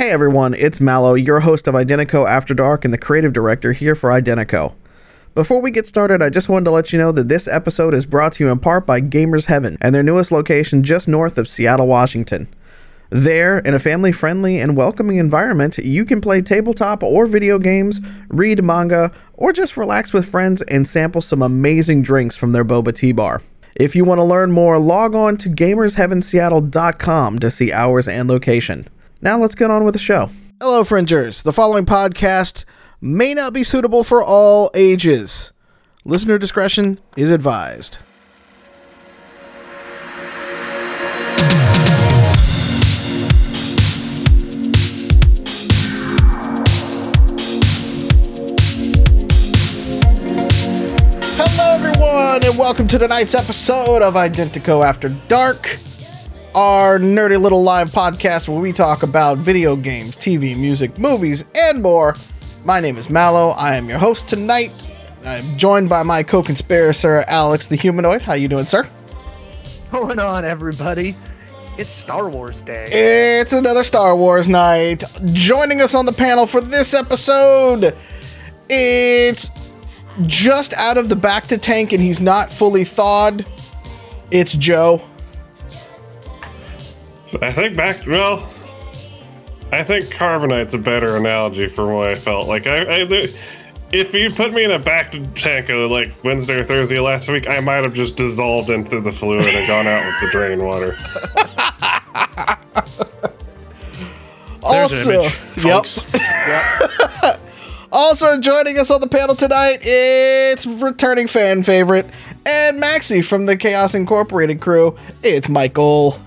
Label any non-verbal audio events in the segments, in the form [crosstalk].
Hey everyone, it's Mallow, your host of Identico After Dark and the creative director here for Identico. Before we get started, I just wanted to let you know that this episode is brought to you in part by Gamers Heaven and their newest location just north of Seattle, Washington. There, in a family friendly and welcoming environment, you can play tabletop or video games, read manga, or just relax with friends and sample some amazing drinks from their boba tea bar. If you want to learn more, log on to gamersheavenseattle.com to see hours and location. Now let's get on with the show. Hello, Fringers. The following podcast may not be suitable for all ages. Listener discretion is advised. Hello, everyone, and welcome to tonight's episode of Identico After Dark, our nerdy little live podcast where we talk about video games, TV, music, movies, and more. My name is Mallow. I am your host tonight. I'm joined by my co-conspirator Alex the Humanoid. How you doing, sir? going on, everybody? It's Star Wars Day. It's another Star Wars night. Joining us on the panel for this episode, it's just out of the bacta tank and he's not fully thawed. It's Joe. I think back. Well, I think carbonite's a better analogy for what I felt like. I, I the- if you put me in a bacta tank of like Wednesday or Thursday last week, I might have just dissolved into the fluid and gone out with the drain water. [laughs] Also, image, folks. [laughs] also joining us on the panel tonight, it's returning fan favorite and Maxi from the Chaos Incorporated crew. It's Michael.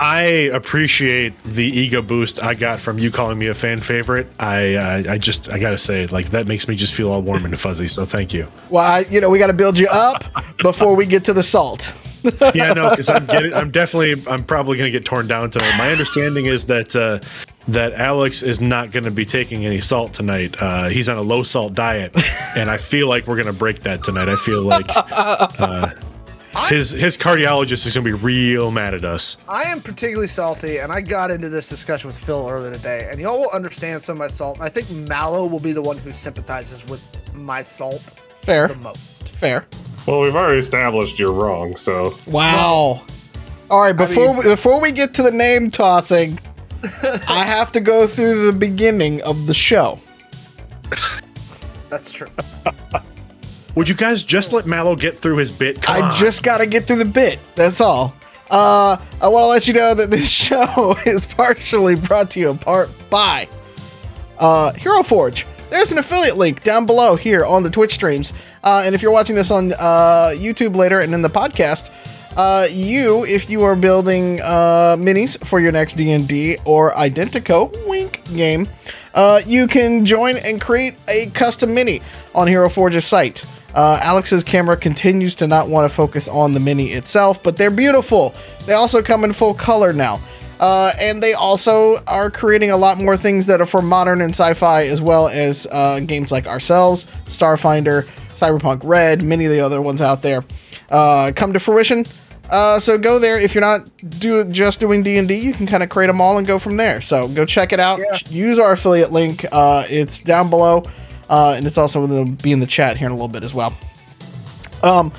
I appreciate the ego boost I got from you calling me a fan favorite. I uh, I just I gotta say like that makes me just feel all warm and fuzzy. So thank you. Well, I, you know, we got to build you up before we get to the salt. Yeah, no, because I'm getting I'm definitely I'm probably gonna get torn down tonight. My understanding is that uh, that Alex is not gonna be taking any salt tonight. Uh, he's on a low salt diet, and I feel like we're gonna break that tonight. I feel like uh, his his cardiologist is gonna be real mad at us. I am particularly salty, and I got into this discussion with Phil earlier today, and y'all will understand some of my salt. I think Mallow will be the one who sympathizes with my salt Fair, the most. fair. Well, we've already established you're wrong, so Wow. All right, before mean- we, before we get to the name tossing, [laughs] I have to go through the beginning of the show. That's true. [laughs] Would you guys just let Mallow get through his bit? Come I on. just got to get through the bit. That's all. Uh, I want to let you know that this [laughs] show is partially brought to you in part by uh, Hero Forge. There's an affiliate link down below here on the Twitch streams. Uh, and if you're watching this on uh, YouTube later and in the podcast, uh, you, if you are building uh, minis for your next D&D or Identico wink game, uh, you can join and create a custom mini on Hero Forge's site. Uh, Alex's camera continues to not want to focus on the mini itself, but they're beautiful. They also come in full color now. Uh, and they also are creating a lot more things that are for modern and sci-fi, as well as uh, games like ourselves, Starfinder, Cyberpunk Red, many of the other ones out there uh, come to fruition. Uh, so go there if you're not do just doing D and D, you can kind of create them all and go from there. So go check it out. Yeah. Use our affiliate link. Uh, it's down below, uh, and it's also going to be in the chat here in a little bit as well. Um,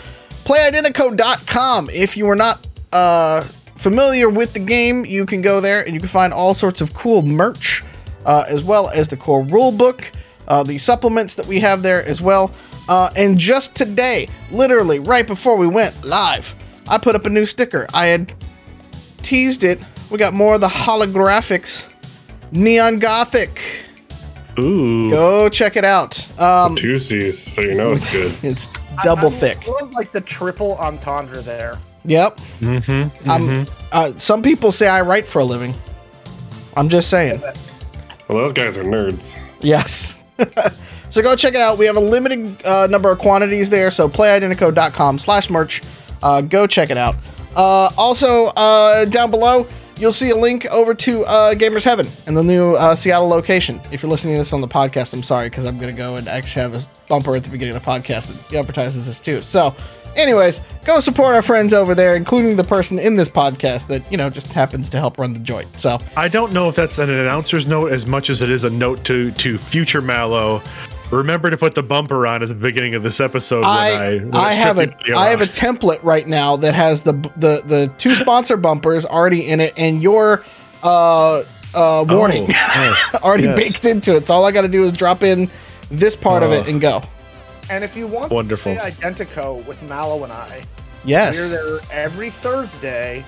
playidentico.com. If you are not uh, familiar with the game, you can go there and you can find all sorts of cool merch, uh, as well as the core rule book, uh, the supplements that we have there as well. Uh, and just today, literally right before we went live, I put up a new sticker. I had teased it. We got more of the holographics, neon gothic. Ooh. Go check it out. Um, two C's, so you know it's [laughs] good. it's double I'm thick. Love, like the triple entendre there. Yep. Mm-hmm. Um, uh, some people say I write for a living. I'm just saying. Well, those guys are nerds. Yes. [laughs] so go check it out. We have a limited uh, number of quantities there. So playidentico.com slash merch. Uh, go check it out. Uh, also, uh, down below, you'll see a link over to uh, Gamers Heaven and the new uh, Seattle location. If you're listening to this on the podcast, I'm sorry because I'm going to go and actually have a bumper at the beginning of the podcast that advertises this too. So Anyways, go support our friends over there, including the person in this podcast that you know just happens to help run the joint. So I don't know if that's an announcer's note as much as it is a note to to future Mallow. Remember to put the bumper on at the beginning of this episode. I when I, when I have a strip you I have a template right now that has the the the two sponsor bumpers already in it and your uh uh warning Oh, yes, [laughs] already yes. baked into it. So all I got to do is drop in this part of it Oh. and go. And if you want Wonderful. to play Identico with Mallow and I, yes, we're there every Thursday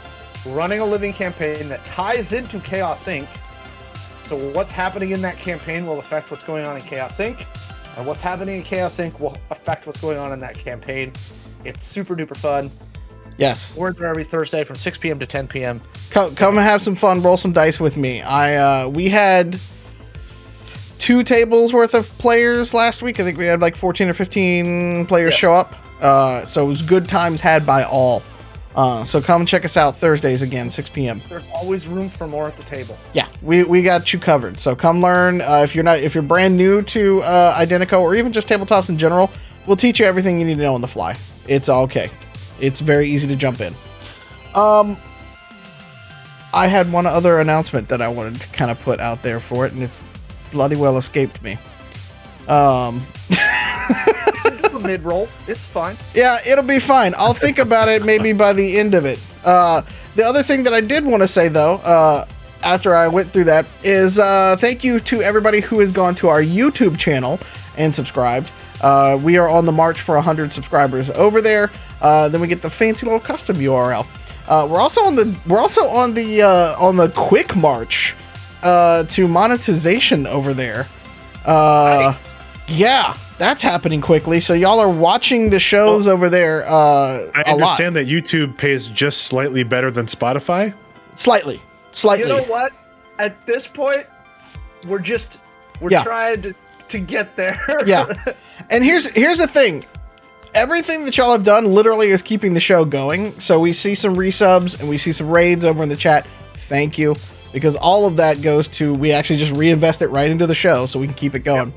running a living campaign that ties into Chaos Inc. So what's happening in that campaign will affect what's going on in Chaos Inc. And what's happening in Chaos Inc. will affect what's going on in that campaign. It's super duper fun. Yes. We're there every Thursday from 6 p.m. to 10 p.m. Come come have some fun, roll some dice with me. I uh we had two tables worth of players last week. I think we had like 14 or 15 players Yes. show up. Uh so it was good times had by all. Uh, so come check us out Thursdays again, 6 p.m. There's always room for more at the table. Yeah, we, we got you covered. So come learn. Uh, if you're not if you're brand new to uh, Identico or even just tabletops in general, we'll teach you everything you need to know on the fly. It's okay. It's very easy to jump in. Um, I had one other announcement that I wanted to kind of put out there for it, and it's bloody well escaped me. Um, Do a [laughs] mid roll. It's fine. Yeah, it'll be fine. I'll think about it maybe by the end of it. Uh, the other thing that I did want to say though, uh, after I went through that, is uh, thank you to everybody who has gone to our YouTube channel and subscribed. Uh, we are on the march for 100 subscribers over there. Uh, then we get the fancy little custom URL. Uh, we're also on the we're also on the uh, on the quick march uh, to monetization over there. Uh, yeah, that's happening quickly. So y'all are watching the shows over there. Uh, I a lot. understand that YouTube pays just slightly better than Spotify. slightly, slightly. You know what? At this point, we're just we're Yeah. trying to, to get there. [laughs] yeah. And here's here's the thing. Everything that y'all have done literally is keeping the show going. So we see some resubs and we see some raids over in the chat. Thank you. Because all of that goes to we actually just reinvest it right into the show so we can keep it going.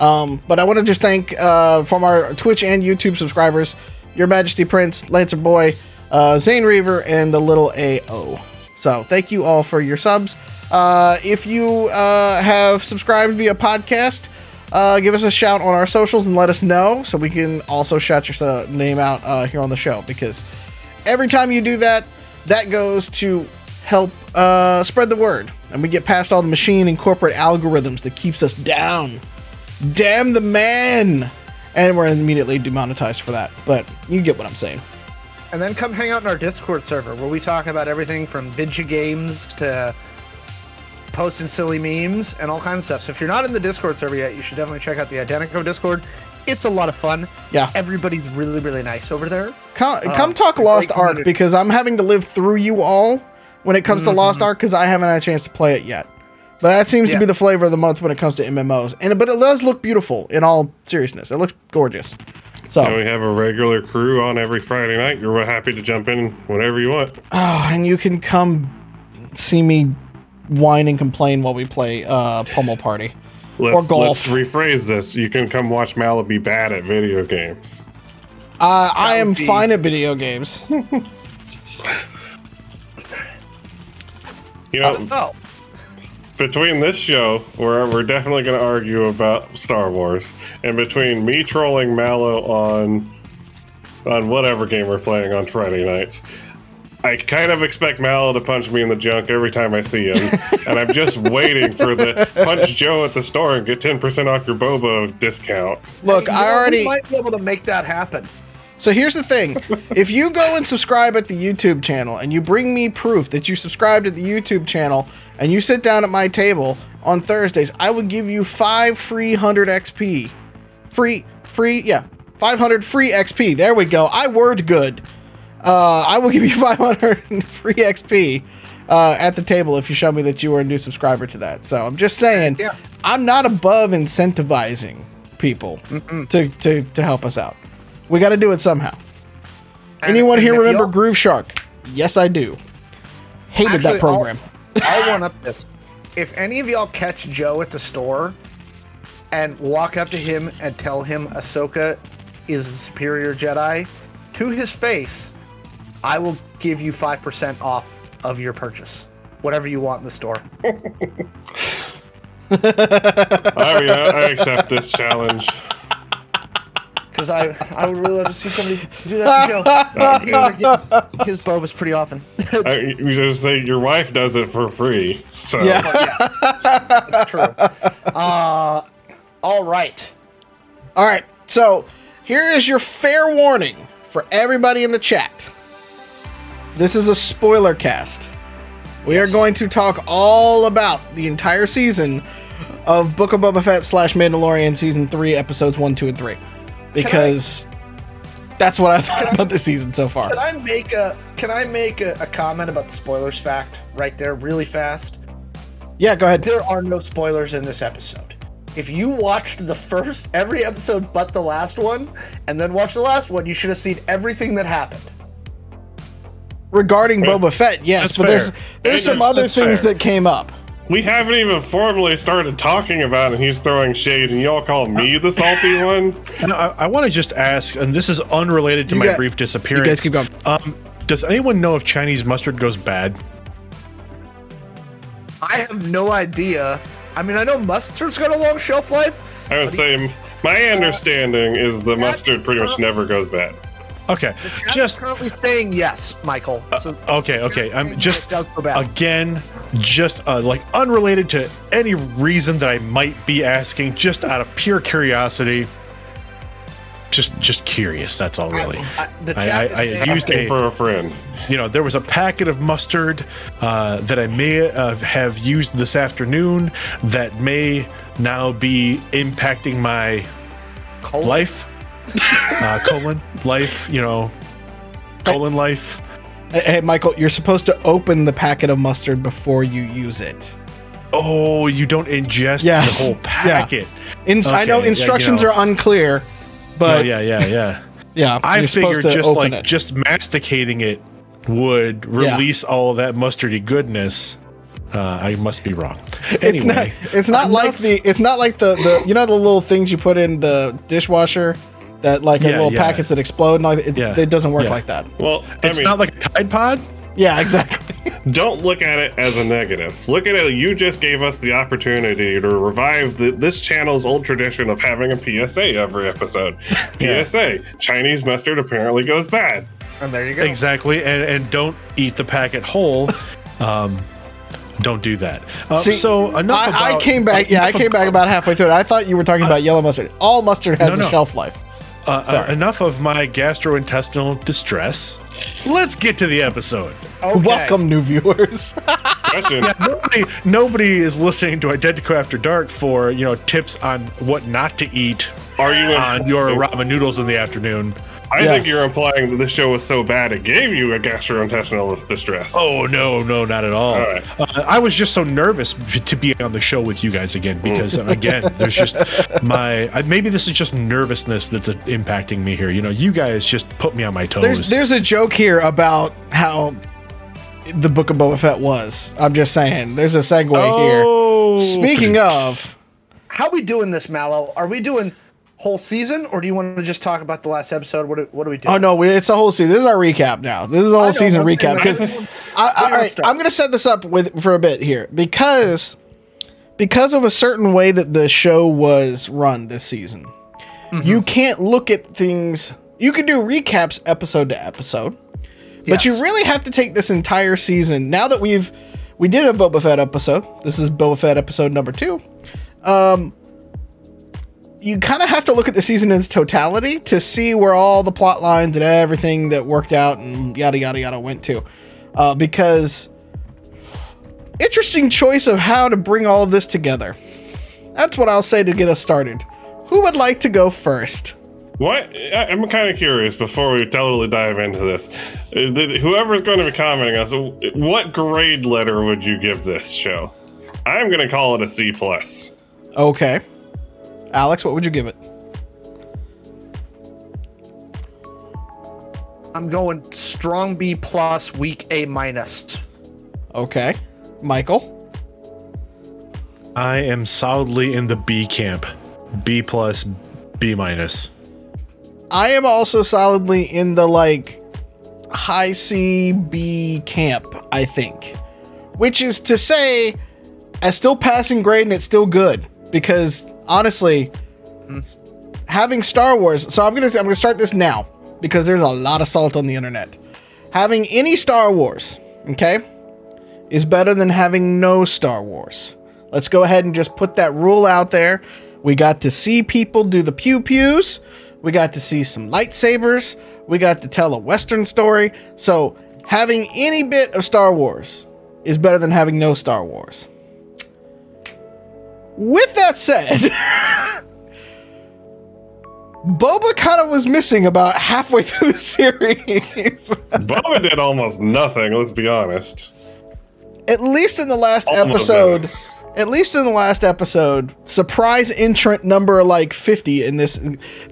Um, but I want to just thank uh, from our Twitch and YouTube subscribers, Your Majesty Prince, Lancer Boy, uh, Zane Reaver, and the little AO. So thank you all for your subs. Uh, if you uh, have subscribed via podcast, uh, give us a shout on our socials and let us know so we can also shout your uh, name out here on the show because every time you do that, that goes to help spread the word and we get past all the machine and corporate algorithms that keeps us down. Damn the man! And we're immediately demonetized for that, but you get what I'm saying. And then come hang out in our Discord server where we talk about everything from video games to posting silly memes and all kinds of stuff. So if you're not in the Discord server yet, you should definitely check out the Identico Discord. It's a lot of fun. Yeah. Everybody's really, really nice over there. Come, Uh, come talk Lost Ark because I'm having to live through you all when it comes to Lost Mm-hmm. Ark because I haven't had a chance to play it yet. But that seems to be the flavor of the month when it comes to MMOs. And but it does look beautiful in all seriousness. It looks gorgeous. So And we have a regular crew on every Friday night. You're happy to jump in whenever you want. oh, and you can come see me whine and complain while we play uh, Pummel Party. Let's, golf. let's rephrase this. You can come watch Mal be bad at video games. Uh, I am be- fine at video games. [laughs] You know, Oh, between this show, where we're definitely going to argue about Star Wars, and between me trolling Mallow on on whatever game we're playing on Friday nights, I kind of expect Mallow to punch me in the junk every time I see him, [laughs] and I'm just waiting for the punch Joe at the store and get ten percent off your Boba discount. Look, you I know, already. might be able to make that happen. So here's the thing. if you go and subscribe at the YouTube channel and you bring me proof that you subscribed at the YouTube channel and you sit down at my table on Thursdays, I will give you 5 free 100 XP. Free free, yeah. 500 free XP. There we go. I word good. Uh, I will give you [laughs] 500 free XP uh, at the table if you show me that you are a new subscriber to that. So I'm just saying, Yeah. I'm not above incentivizing people to, to, to help us out. We got to do it somehow. And- Anyone here remember Grooveshark? Yes, I do. Hated Actually, that program. I'll one up this. If any of y'all catch Joe at the store and walk up to him and tell him Ahsoka is a superior Jedi, to his face, I will give you 5% off of your purchase. Whatever you want in the store. I [laughs] mean, I, I accept this challenge. [laughs] Because I, I would really love to see somebody do that to Joe. [laughs] He [laughs] gets his Boba's pretty often. I, you just say your wife does it for free. So Yeah. That's true. Uh, all right. All right. So here is your fair warning for everybody in the chat. This is a spoiler cast. We are going to talk all about the entire season of Book of Boba Fett slash Mandalorian season three, episodes one, two, and three, because that's what I thought about the season so far. Can I make a Can I make a, a comment about the spoilers fact right there, really fast? Yeah, go ahead. There are no spoilers in this episode. If you watched the first every episode but the last one, and then watched the last one, you should have seen everything that happened. Regarding Boba Fett, yes, That's but there's fair. there's Hey, some other things fair. that came up. We haven't even formally started talking about it. and He's throwing shade, and y'all call me the salty [laughs] one. No, I, I want to just ask, and this is unrelated to You my got- brief disappearance. you guys keep going. Um, does anyone know if Chinese mustard goes bad? I have no idea. I mean, I know mustard's got a long shelf life. I would say my understanding is the mustard pretty much never goes bad. Okay, The chat is just currently saying yes, Michael. So okay, okay. I'm just does go bad. again, just uh, like unrelated to any reason that I might be asking, just out of pure curiosity. Just, just curious. That's all, really. I- the I, chat I, is I used Asking a, for a friend. you know, there was a packet of mustard uh, that I may uh, have used this afternoon that may now be impacting my Colon? life, uh, colon life. You know, colon life. Hey, Michael, you're supposed to open the packet of mustard before you use it. Oh, you don't ingest Yes. the whole Yeah. packet. In, I Okay, know yeah, you instructions know. are unclear, but yeah, yeah, yeah. yeah, [laughs] I figured just like it. just masticating it would release all that mustardy goodness. Uh, I must be wrong. it's not. It's not like the. It's not like the the. You know the little things you put in the dishwasher, that like are Yeah, little yeah. packets that explode and all. It, Yeah, it doesn't work yeah. like that. Well, I It's mean, not like a Tide Pod. Yeah, exactly. [laughs] don't look at it as a negative. Look at it. You just gave us the opportunity to revive the, this channel's old tradition of having a PSA every episode. [laughs] Yeah. PSA: Chinese mustard apparently goes bad. And there you go. Exactly, and and don't eat the packet whole. Um, don't do that. Uh, See, so enough. I, I came back. [laughs] Yeah, I enough came back about halfway through it. I thought you were talking about yellow mustard. All mustard has No, a no. shelf life. Uh, uh, enough of my gastrointestinal distress. Let's get to the episode. Okay. Welcome, new viewers. [laughs] Question: Nobody, nobody is listening to Identico After Dark for you know tips on what not to eat Are you on your ramen noodles in the afternoon. I Yes. think you're implying that the show was so bad it gave you a gastrointestinal distress. Oh no, no, not at all. All right. Uh, I was just so nervous b- to be on the show with you guys again because again, [laughs] there's just my I, maybe this is just nervousness that's uh, impacting me here. You know, you guys just put me on my toes. There's there's a joke here about how the Book of Boba Fett was. I'm just saying. There's a segue oh, here. Speaking of, How we doing this, Mallow? Are we doing whole season, or do you want to just talk about the last episode? What do, what do we do? oh no, we- it's a whole season. This is our recap now. This is a whole season recap because like, I, I, where do you all right? I'm going to set this up with for a bit here because because of a certain way that the show was run this season. Mm-hmm. You can't look at things. You can do recaps episode to episode, but you really have to take this entire season. Now that we've we did a Boba Fett episode. This is Boba Fett episode number two. Um, you kind of have to look at the season in its totality to see where all the plot lines and everything that worked out and yada yada yada went to, uh, because interesting choice of how to bring all of this together. That's what I'll say to get us started. Who would like to go first? What? I'm kind of curious before we totally dive into this. Uh, Whoever's going to be commenting on this, what grade letter would you give this show? I'm going to call it a C plus. Okay, Alex, what would you give it? I'm going strong B plus, weak A minus. Okay, Michael. I am solidly in the B camp. B plus, B minus. I am also solidly in the like high C B camp, I think. Which is to say, as still passing grade and it's still good. Because honestly, having Star Wars so I'm gonna I'm gonna start this now because there's a lot of salt on the internet. Having any Star Wars, okay, is better than having no Star Wars. Let's go ahead and just put that rule out there. We got to see people do the pew pews. We got to see some lightsabers. We got to tell a Western story. So, having any bit of Star Wars is better than having no Star Wars. With that said, Boba kind of was missing about halfway through the series. Boba did almost nothing. Let's be honest. at least in the last Almost episode, nothing. at least in the last episode, surprise entrant number like 50 in this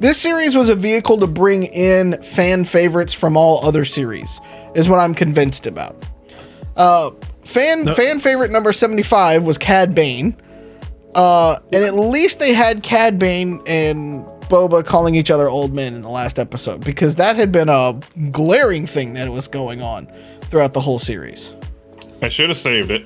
this series was a vehicle to bring in fan favorites from all other series is what I'm convinced about. Uh fan fan favorite number 75 was Cad Bane. Uh and at least they had Cad Bane and Boba calling each other old men in the last episode because that had been a glaring thing that was going on throughout the whole series. I should have saved it.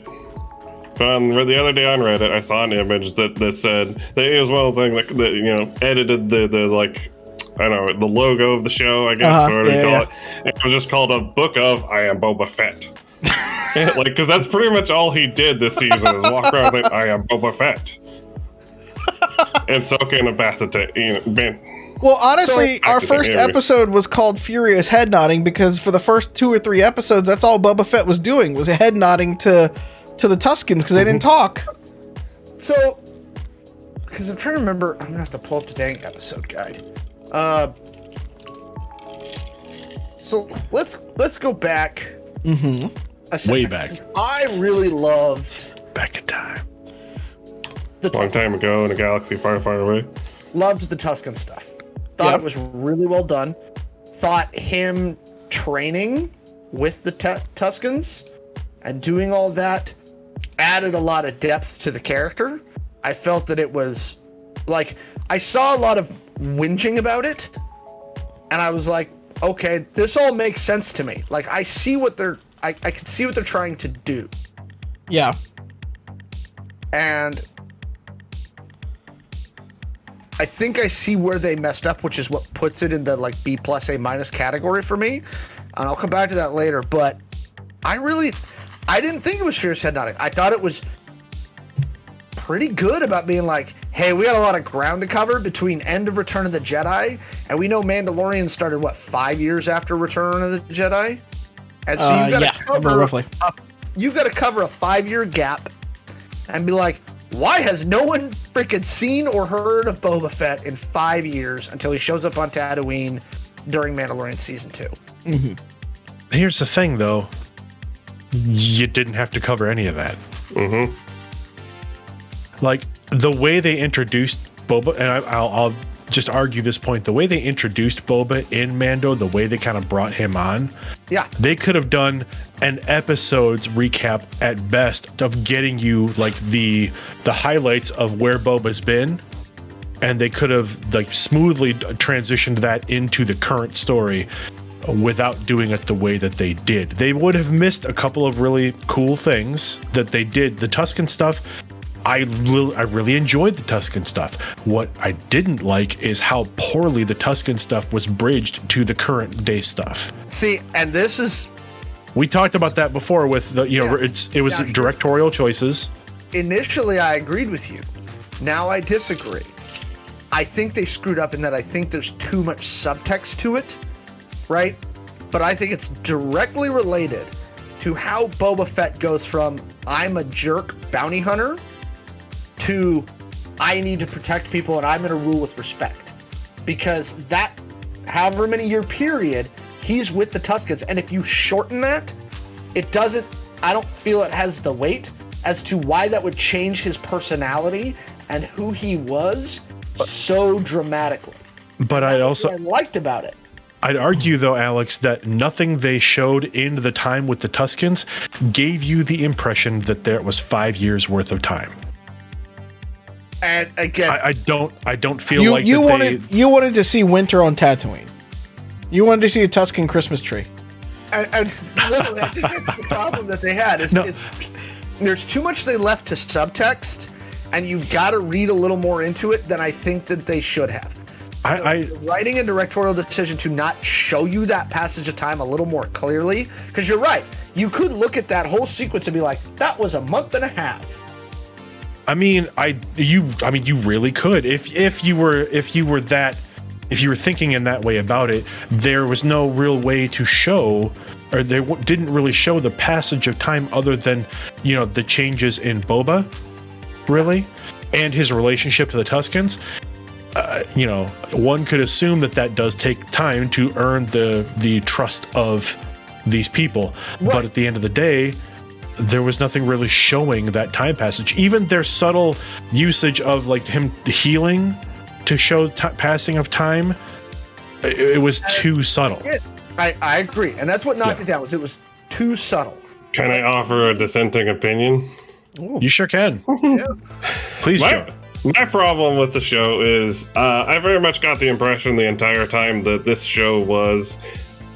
But on the other day on Reddit, I saw an image that, that said that it was one of the things that, that you know edited the the like I don't know the logo of the show. I guess Uh-huh, or what do you yeah, call it? It was just called a book of I am Boba Fett. [laughs] like because that's pretty much all he did this season is walk around like I am Boba Fett. [laughs] and soak in a bath of ta- you know, man. Well, honestly, So- our first episode was called Furious Head Nodding because for the first two or three episodes, that's all Boba Fett was doing was head nodding to to the Tuskens because they didn't talk. So, because I'm trying to remember, I'm gonna have to pull up the dang episode guide. Uh, so let's let's go back. Mm-hmm. A second, Way back. I really loved Back in time. the Long Tusken, time ago in a galaxy far, far away. loved the Tusken stuff. Thought Yep. it was really well done. Thought him training with the Tu- Tuskens and doing all that added a lot of depth to the character. I felt that it was like I saw a lot of whinging about it, and I was like, okay, this all makes sense to me. Like I see what they're I, I can see what they're trying to do. Yeah. And I think I see where they messed up, which is what puts it in the like B plus A minus category for me. And I'll come back to that later. But I really, I didn't think it was Fierce Head Nodding. I thought it was pretty good about being like, hey, we got a lot of ground to cover between end of Return of the Jedi, and we know Mandalorian started what five years after Return of the Jedi, and so Uh, you've got to yeah, cover roughly. a, you've got to cover a five year gap and be like, why has no one freaking seen or heard of Boba Fett in five years until he shows up on Tatooine during Mandalorian season two? Here's the thing, though. You didn't have to cover any of that. Mm-hmm. Like the way they introduced Boba, and I, I'll, I'll just argue this point: the way they introduced Boba in Mando, the way they kind of brought him on, Yeah, they could have done an episode's recap at best of getting you like the the highlights of where Boba's been, and they could have like smoothly transitioned that into the current story without doing it the way that they did. They would have missed a couple of really cool things that they did. The Tusken stuff, I really, I really enjoyed the Tusken stuff. What I didn't like is how poorly the Tusken stuff was bridged to the current day stuff. see, and this is We talked about that before with the you know Yeah. it's it was Yeah. directorial choices. initially I agreed with you. Now I disagree. I think they screwed up in that I think there's too much subtext to it, right? But I think it's directly related to how Boba Fett goes from I'm a jerk bounty hunter to I need to protect people and I'm going to rule with respect. Because that, however many year period, he's with the Tuskens. And if you shorten that, it doesn't, I don't feel it has the weight as to why that would change his personality and who he was so dramatically. But I'd also I liked about it. I'd argue though, Alex, that nothing they showed in the time with the Tuskens gave you the impression that there was five years worth of time. And again, I, I don't I don't feel You like you wanted they, you wanted to see winter on Tatooine. You wanted to see a Tusken Christmas tree. and, and literally, I think that's the problem that they had. Is No. it's, there's too much they left to subtext, and you've got to read a little more into it than I think that they should have. I, I writing a directorial decision to not show you that passage of time a little more clearly, because you're right. You could look at that whole sequence and be like, "That was a month and a half." I mean, I you I mean you really could if if you were if you were that if you were thinking in that way about it, there was no real way to show or they w- didn't really show the passage of time other than, you know, the changes in Boba really and his relationship to the Tuskens. Uh, you know, one could assume that that does take time to earn the the trust of these people. But at the end of the day, there was nothing really showing that time passage. Even their subtle usage of like him healing to show t- passing of time, it, it was too subtle. I, I agree, and that's what knocked Yeah. it down. Was it was too subtle. Can I offer a dissenting opinion? You sure can. [laughs] Please, My, Joe. my problem with the show is uh, I very much got the impression the entire time that this show was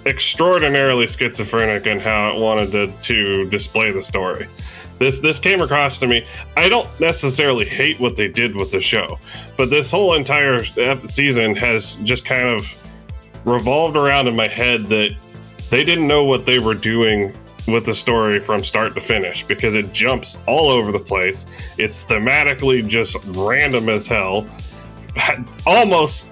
extraordinarily schizophrenic in how it wanted to, to display the story. This this came across to me. I don't necessarily hate what they did with the show, but this whole entire season has just kind of revolved around in my head that they didn't know what they were doing with the story from start to finish because it jumps all over the place. It's thematically just random as hell. Almost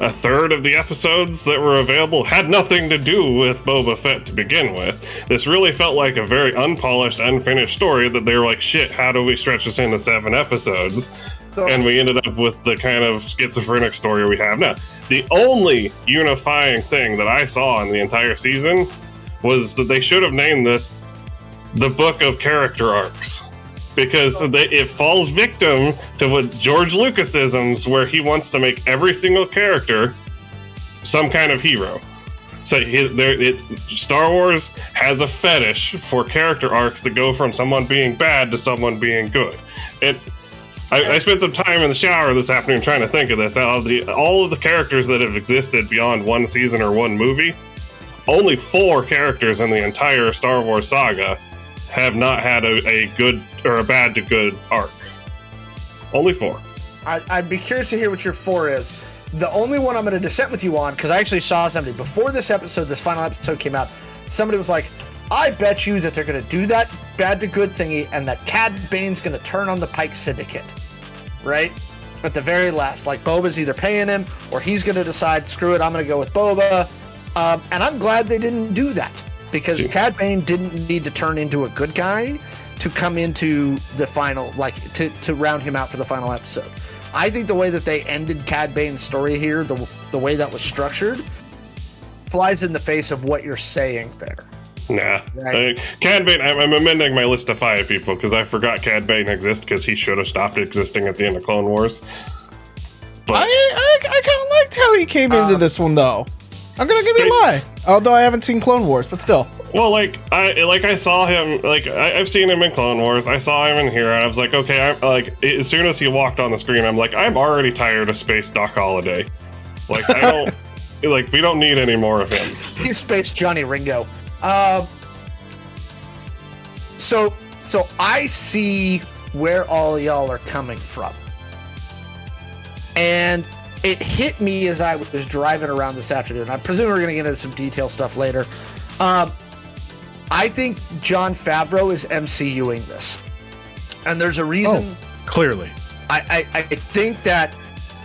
a third of the episodes that were available had nothing to do with Boba Fett to begin with. This really felt like a very unpolished, unfinished story that they were like, shit, how do we stretch this into seven episodes? and we ended up with the kind of schizophrenic story we have now. The only unifying thing that I saw in the entire season was that they should have named this the Book of Character Arcs. Because they, it falls victim to what George Lucasisms, where he wants to make every single character some kind of hero. So he, there, it, Star Wars has a fetish for character arcs that go from someone being bad to someone being good. It I, I spent some time in the shower this afternoon trying to think of this. The all of the characters that have existed beyond one season or one movie, only four characters in the entire Star Wars saga have not had a, a good or a bad to good arc. Only four. I, I'd be curious to hear what your four is. The only one I'm going to dissent with you on, because I actually saw somebody before this episode, this final episode came out. Somebody was like, "I bet you that they're going to do that bad to good thingy, and that Cad Bane's going to turn on the Pike Syndicate, right? At the very last, like Boba's either paying him or he's going to decide, screw it, I'm going to go with Boba." Um, and I'm glad they didn't do that because. Cad Bane didn't need to turn into a good guy to come into the final, like to to round him out for the final episode. I think the way that they ended Cad Bane's story here, the the way that was structured, flies in the face of what you're saying there. Nah. Right. Uh, Cad Bane, I'm, I'm amending my list of five people because I forgot Cad Bane exists because he should have stopped existing at the end of Clone Wars. But I I, I kind of liked how he came into Um, this one though. I'm gonna give you a lie, although I haven't seen Clone Wars, but still. Well, like I like I saw him like I, I've seen him in Clone Wars. I saw him in here, and I was like, okay. I'm like as soon as he walked on the screen, I'm like, I'm already tired of Space Doc Holliday. Like I [laughs] don't like we don't need any more of him. He's Space Johnny Ringo. Um, so so I see where all y'all are coming from, and it hit me as I was driving around this afternoon. I presume we're going to get into some detail stuff later. Um, I think Jon Favreau is MCUing this, and there's a reason. Oh, Clearly. I, I, I think that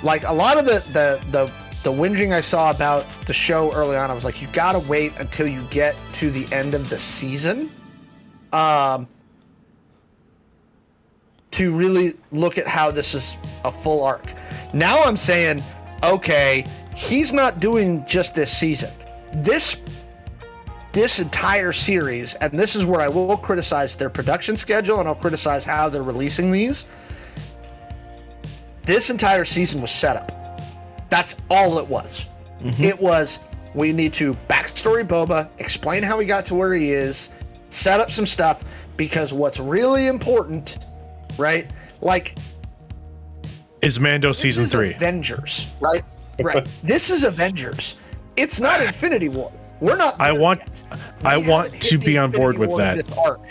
like a lot of the, the the the whinging I saw about the show early on, I was like, you gotta wait until you get to the end of the season, um, to really look at how this is a full arc. Now I'm saying, okay, he's not doing just this season. This this entire series, and this is where I will criticize their production schedule and I'll criticize how they're releasing these this entire season was set up. That's all it was. Mm-hmm. It was we need to backstory Boba, explain how he got to where he is, set up some stuff because what's really important right? Like Is Mando this season is three? Avengers, right? Right. [laughs] this is Avengers. It's not [sighs] Infinity War. We're not. I want- I want to be on board with War that. This arc.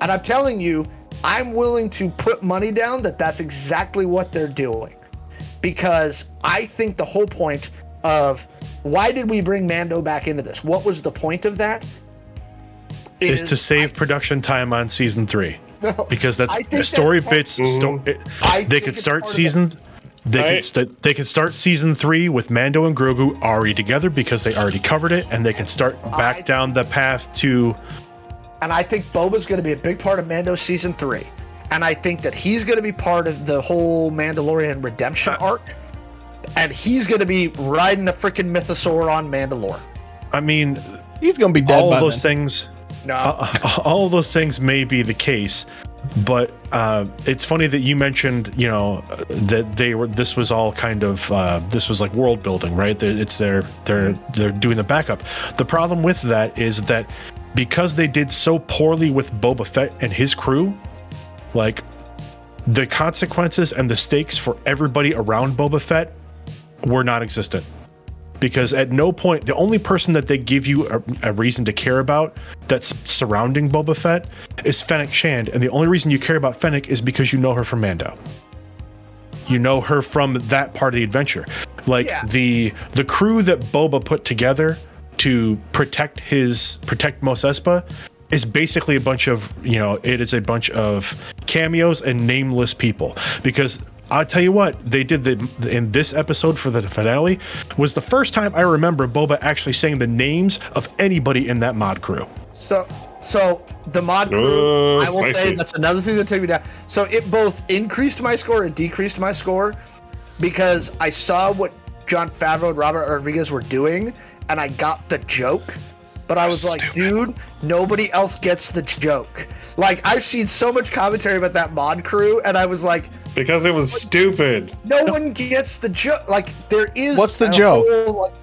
And I'm telling you, I'm willing to put money down that that's exactly what they're doing, because I think the whole point of why did we bring Mando back into this? What was the point of that? Is to save production time on season three No, because that's I think that's story part- bits. Sto- mm-hmm. it- they could start season. They I- could st- they could start season three with Mando and Grogu already together because they already covered it, and they can start back I- down the path to And I think Boba's going to be a big part of Mando season three. And I think that he's going to be part of the whole Mandalorian redemption arc. And he's going to be riding a freaking mythosaur on Mandalore. I mean, He's gonna be dead all by of those then. things. No, Uh, all of those things may be the case, but uh, it's funny that you mentioned, you know, that they were. This was all kind of. Uh, this was like world building, right? It's their. They're they're doing the backup. The problem with that is that because they did so poorly with Boba Fett and his crew, like the consequences and the stakes for everybody around Boba Fett were non-existent because at no point the only person that they give you a, a reason to care about that's surrounding Boba Fett is Fennec Shand, and the only reason you care about Fennec is because you know her from Mando. You know her from that part of the adventure, like Yeah. the the crew that Boba put together to protect his protect Mos Espa is basically a bunch of you know it is a bunch of cameos and nameless people because I'll tell you what they did the in this episode for the finale was the first time I remember Boba actually saying the names of anybody in that mod crew. So, so the mod crew, Oh, I will say that's another thing that took me down. So it both increased my score and decreased my score because I saw what Jon Favreau and Robert Rodriguez were doing, and I got the joke. But I was like, dude, nobody else gets the joke. Like I've seen so much commentary about that mod crew, and I was like, because it was stupid. no one gets the joke. Like there is. What's the joke? whole, like-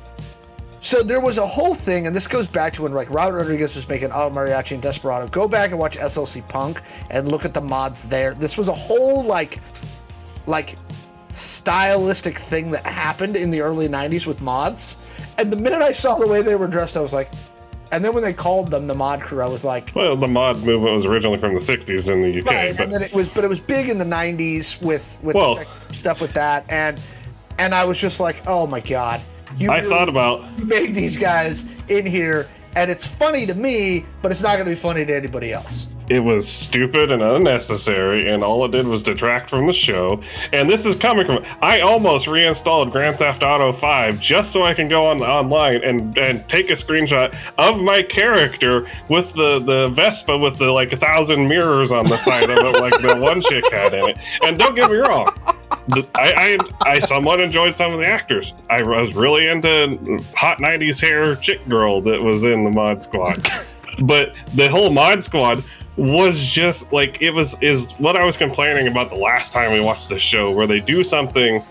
so there was a whole thing, and this goes back to when like Robert Rodriguez was making Oh Mariachi and Desperado. Go back and watch SLC Punk and look at the mods there. This was a whole like, like, stylistic thing that happened in the early '90s with mods. And the minute I saw the way they were dressed, I was like, and then when they called them the mod crew, I was like, Well, the mod movement was originally from the '60s in the UK, right but and then it was but it was big in the 90s with with Well- stuff with that and and i was just like oh my god you I really thought about [laughs] made these guys in here and it's funny to me but it's not going to be funny to anybody else it was stupid and unnecessary, and all it did was detract from the show. And this is coming from I almost reinstalled Grand Theft Auto 5 just so I can go on online and and take a screenshot of my character with the the Vespa with the like a thousand mirrors on the side of it, like the [laughs] one chick had in it. And don't get me wrong. I, I I somewhat enjoyed some of the actors. I was really into hot '90s hair chick girl that was in the mod squad, [laughs] but the whole mod squad was just like it was is what I was complaining about the last time we watched the show, where they do something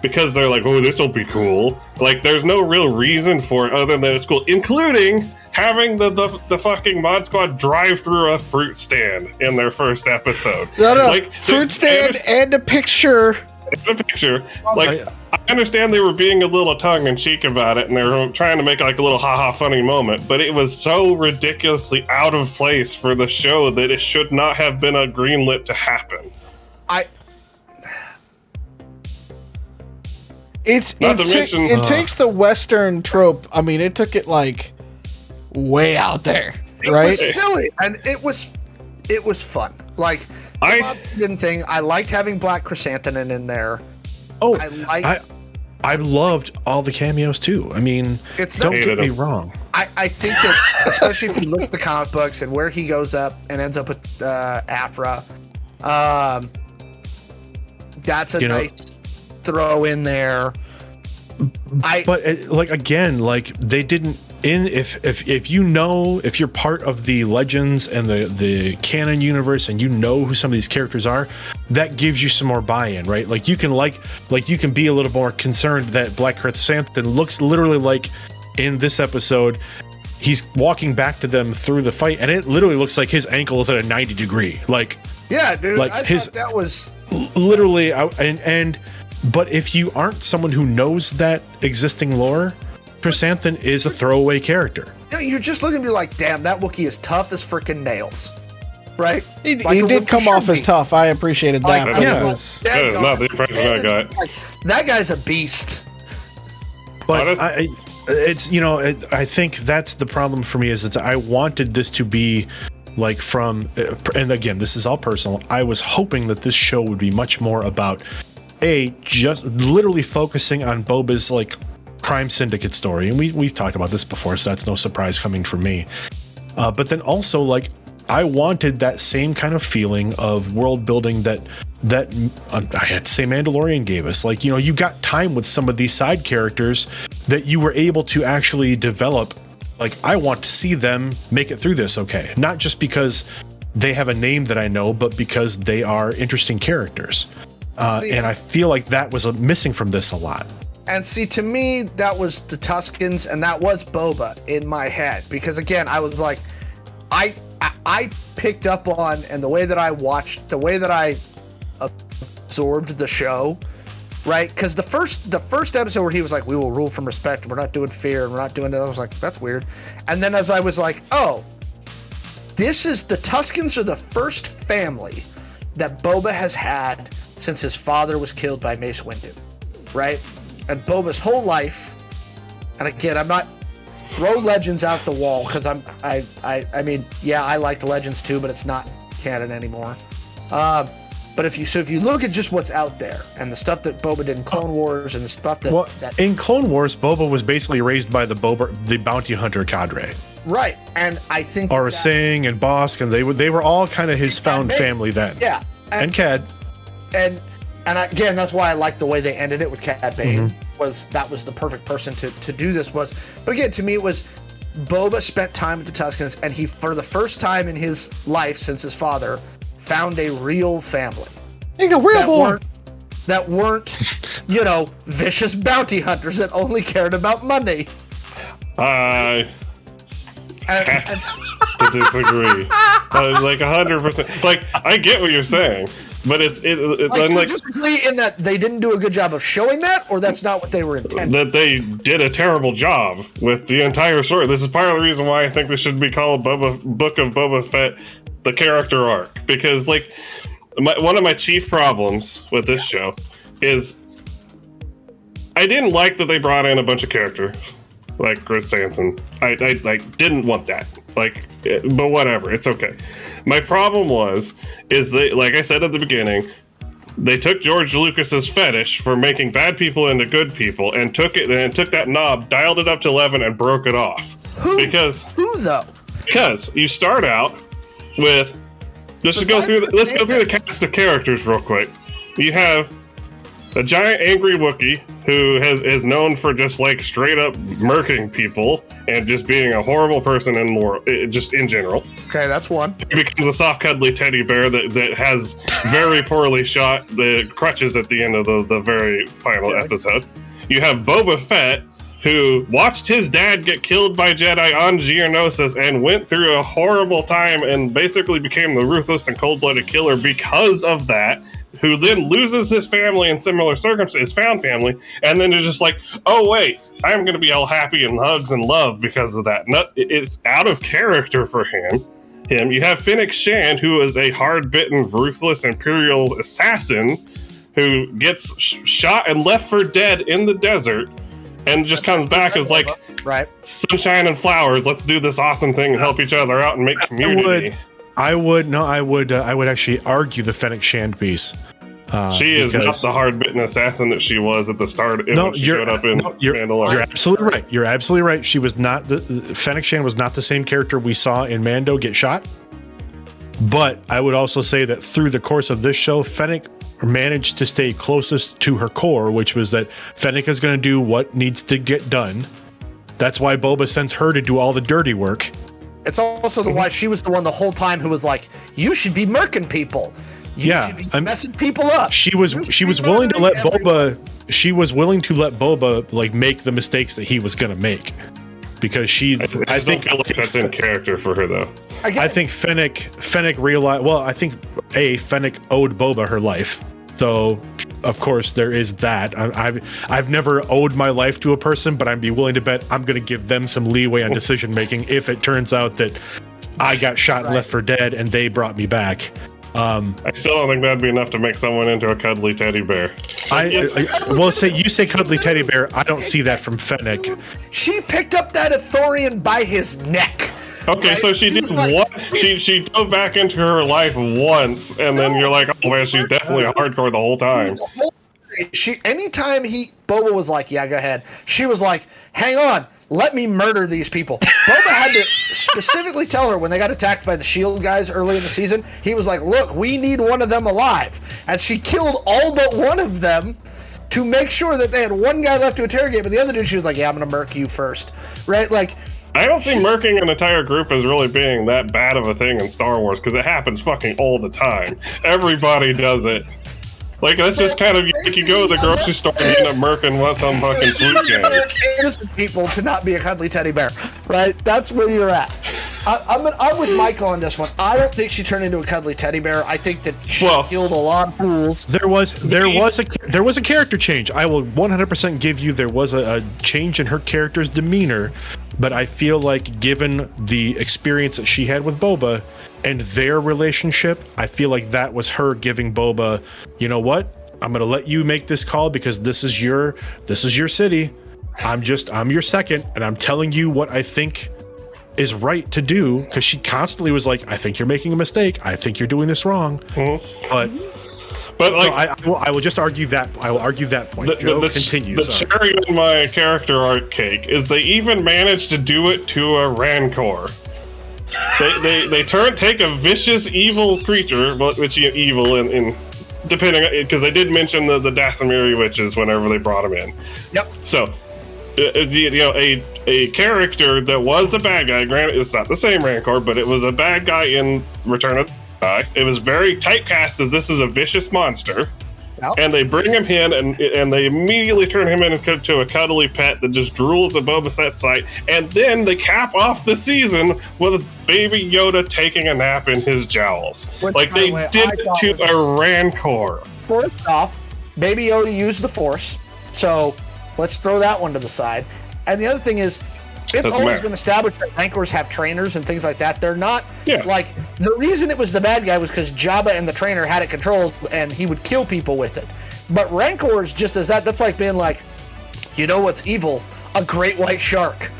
because they're like, oh, this will be cool. Like, there's no real reason for it other than it's cool, including having the, the, the fucking mod squad drive through a fruit stand in their first episode. No, no, Like, fruit stand and a picture. A picture. Like oh, I understand they were being a little tongue in cheek about it, and they were trying to make like a little haha funny moment, but it was so ridiculously out of place for the show that it should not have been a greenlit to happen. i It's Not it, to ta- mention- it uh. takes the Western trope. I mean, it took it like way out there, it right? was silly and it was it was fun like the I- mod Eden thing i liked having black chrysanthemum in there Oh, i like I I loved all the cameos too. I mean, It's don't get me Hated 'em. wrong. I, I think that especially if you look at the comic books and where he goes up and ends up with uh, Aphra, um, that's a You know- nice throw in there. I But uh, like again, like they didn't in if if if you know if you're part of the legends and the the canon universe and you know who some of these characters are, that gives you some more buy-in, right? Like you can like like you can be a little more concerned that Black Chrysanthemum looks literally like in this episode he's walking back to them through the fight and it literally looks like his ankle is at a 90 degree like Yeah, dude. Like, I his- thought that was literally I, and and but if you aren't someone who knows that existing lore chrysanthemum is a throwaway character you know, you're just looking at me like, damn, that Wookiee is tough as freaking nails. Right? He, Like he did come off should as tough. I appreciated that. Like, but I it yeah. was was- like, That is not the impression I got. Like, that guy's a beast. but I, I- it's you know it, I think that's the problem for me is that I wanted this to be like from uh, and again this is all personal I was hoping that this show would be much more about a just literally focusing on Boba's like crime syndicate story and we we've talked about this before so that's no surprise coming from me uh, but then also like I wanted that same kind of feeling of world building that that uh, I had to say Mandalorian gave us. Like you know, you got time with some of these side characters that you were able to actually develop. Like I want to see them make it through this okay, not just because they have a name that I know, but because they are interesting characters. Uh, and I feel like that was missing from this a lot. And see, to me, that was the Tuskens, and that was Boba in my head. Because again, I was like, I, I, picked up on, and the way that I watched, the way that I absorbed the show, right? Because the first, the first episode where he was like, "We will rule from respect, and we're not doing fear, and we're not doing that," I was like, "That's weird." And then as I was like, "Oh, this is the Tuskens are the first family that Boba has had since his father was killed by Mace Windu, right? And Boba's whole life, and again, I'm not throw Legends out the wall because I'm I, I I mean yeah I liked Legends too, but it's not canon anymore. Uh, but if you so if you look at just what's out there and the stuff that Boba did in Clone Wars and the stuff that, Well, that in Clone Wars, Boba was basically raised by the Boba, the bounty hunter cadre. right, and I think that- Sing and Bossk, and they were they were all kind of his found family then. yeah, and Cad. and and again that's why i like the way they ended it with cad bane was that was the perfect person to to do this was but again to me it was boba spent time with the tuskens and he for the first time in his life since his father found a real family He's a real that boy. weren't that weren't you know vicious bounty hunters that only cared about money I and, and [laughs] disagree. uh, like hundred percent. Like I get what you're saying, but it's it, it like, disagree in that they didn't do a good job of showing that or that's not what they were intending that they did a terrible job with the entire story. This is part of the reason why I think this should be called Boba Book of Boba Fett, the character arc, because like my, one of my chief problems with this show is I didn't like that they brought in a bunch of characters like Krrsantan. I, I like didn't want that. Like, but whatever, it's okay. My problem was is they like I said at the beginning, they took George Lucas's fetish for making bad people into good people and took it and took that knob, dialed it up to eleven, and broke it off. Who? Because who though because you start out with let's go through the, the let's go through the cast of characters real quick. You have a giant angry Wookiee who has is known for just like straight up murking people and just being a horrible person in more just in general. okay that's one He becomes a soft cuddly teddy bear that, that has very [laughs] poorly shot the crutches at the end of the, the very final Yeah. episode. You have Boba Fett, who watched his dad get killed by Jedi on Geonosis and went through a horrible time and basically became the ruthless and cold blooded killer because of that. Who then loses his family in similar circumstances, found family, and then is just like, oh, wait, I'm going to be all happy and hugs and love because of that. It's out of character for him him. You have Fennec Shand, who is a hard bitten, ruthless Imperial assassin who gets sh- shot and left for dead in the desert and just comes back as like right sunshine and flowers. Let's do this awesome thing and help each other out and make community. would- I would no, I would uh, I would actually argue the Fennec Shand piece. Uh, She is not the hard bitten assassin that she was at the start no, when she you're, showed up in no, you're, Mandalorian. you're absolutely right. You're absolutely right. She was not the, the Fennec Shand was not the same character we saw in Mando get shot. But I would also say that through the course of this show, Fennec managed to stay closest to her core, which was that Fennec is going to do what needs to get done. That's why Boba sends her to do all the dirty work. It's also the why she was the one the whole time who was like, "You should be murking people. You Yeah, should be I'm- messing people up." She was she was willing to let everyone." Boba she was willing to let Boba like make the mistakes that he was going to make. because she. I, I, I think feel like that's in character for her though. Again, I think Fennec Fennec realized. Well, I think a Fennec owed Boba her life, so of course there is that. I, I've I've never owed my life to a person, but I'd be willing to bet I'm going to give them some leeway on decision making if it turns out that I got shot and left for dead and they brought me back. Um, I still don't think that'd be enough to make someone into a cuddly teddy bear. I, I well say you say cuddly teddy bear. I don't see that from Fennec. she picked up that Ithorian by his neck. Okay, Right? so she did Like- She she dove back into her life once, and then you're like, oh man, she's definitely hardcore the whole time. She anytime he Boba was like, "Yeah, go ahead," she was like, "Hang on, let me murder these people." Boba had to specifically tell her when they got attacked by the Shield guys early in the season. He was like, "Look, we need one of them alive," and she killed all but one of them to make sure that they had one guy left to interrogate. But the other dude, she was like, "Yeah, I'm gonna murk you first. right?" Like. I don't see murking an entire group as really being that bad of a thing in Star Wars because it happens fucking all the time. Everybody does it. Like that's just kind of like you go to the grocery store and you end up murking what some fucking sweet game. innocent people to not be a cuddly teddy bear, right? That's where you're at. I, I'm, I'm with Michael on this one. I don't think she turned into a cuddly teddy bear. I think that she Well- killed a lot of fools. There was there was a there was a character change. I will 100% give you there was a, a change in her character's demeanor, but I feel like given the experience that she had with Boba and their relationship, I feel like that was her giving Boba, you know what? I'm going to let you make this call because this is your this is your city. I'm just I'm your second and I'm telling you what I think is right to do because she constantly was like, I think you're making a mistake. I think you're doing this wrong. Mm-hmm. But But so like I, I, will, I will just argue that I will argue that point. the, Joe the, the, continue. the cherry on my character art cake is they even managed to do it to a rancor. They they, they turn take a vicious evil creature, which you evil in, in depending because they did mention the the Dathomiri witches whenever they brought them in. Yep. So, Uh, you know, a a character that was a bad guy. Granted, it's not the same Rancor, but it was a bad guy in Return of the Jedi. It was very typecast as this is a vicious monster. Yep. And they bring him in, and and they immediately turn him into a cuddly pet that just drools at Boba Fett's sight. And then they cap off the season with Baby Yoda taking a nap in his jowls. Which, like they way, did it to a Rancor. First off, Baby Yoda used the Force, so let's throw that one to the side. And the other thing is, it's Doesn't always matter. been established that Rancors have trainers and things like that. They're not Yeah. like the reason it was the bad guy was because Jabba and the trainer had it controlled, and he would kill people with it. But Rancors, just as that, that's like being like, you know what's evil? A great white shark.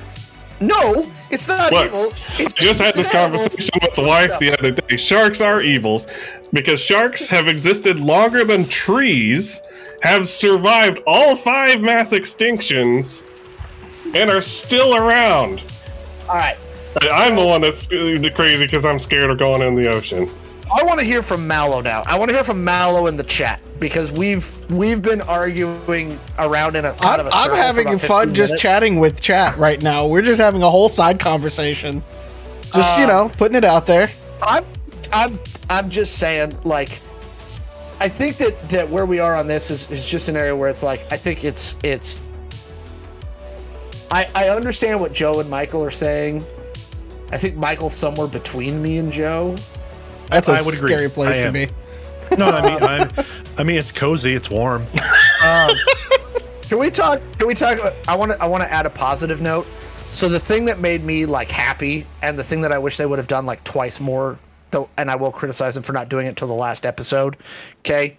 No, it's not Look, evil. It's I just had this conversation with the wife the other day. Sharks are evils because sharks have existed longer than trees, have survived all five mass extinctions, and are still around. All right. I- I'm the one that's crazy because I'm scared of going in the ocean. I want to hear from Mallow now. I want to hear from Mallow in the chat because we've we've been arguing around in a kind I'm, of a I'm circle for having about fun 15 just chatting with chat right now. We're just having a whole side conversation. Just, you Uh, know, putting it out there. I'm I'm I'm just saying like I think that that where we are on this is, is just an area where it's like I think it's it's I I understand what Joe and Michael are saying. I think Michael's somewhere between me and Joe. That's a I would agree. scary place to am. be. [laughs] no, I mean, I'm, I mean, it's cozy, it's warm. [laughs] Um, can we talk? Can we talk? I want to. I want to add a positive note. So the thing that made me like happy, and the thing that I wish they would have done like twice more, and I will criticize them for not doing it till the last episode. Okay,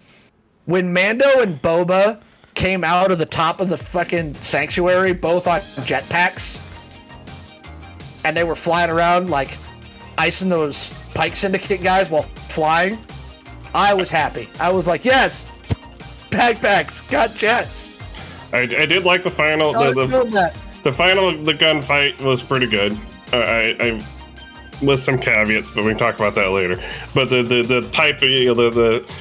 when Mando and Boba came out of the top of the fucking sanctuary, both on jetpacks, and they were flying around like icing those Pike Syndicate guys while flying. I was happy. I was like, yes, backpacks, got jets. I, I did like the final. The, the, the final the gunfight was pretty good. I, I with some caveats, but we can talk about that later. But the the, the type of you know, the the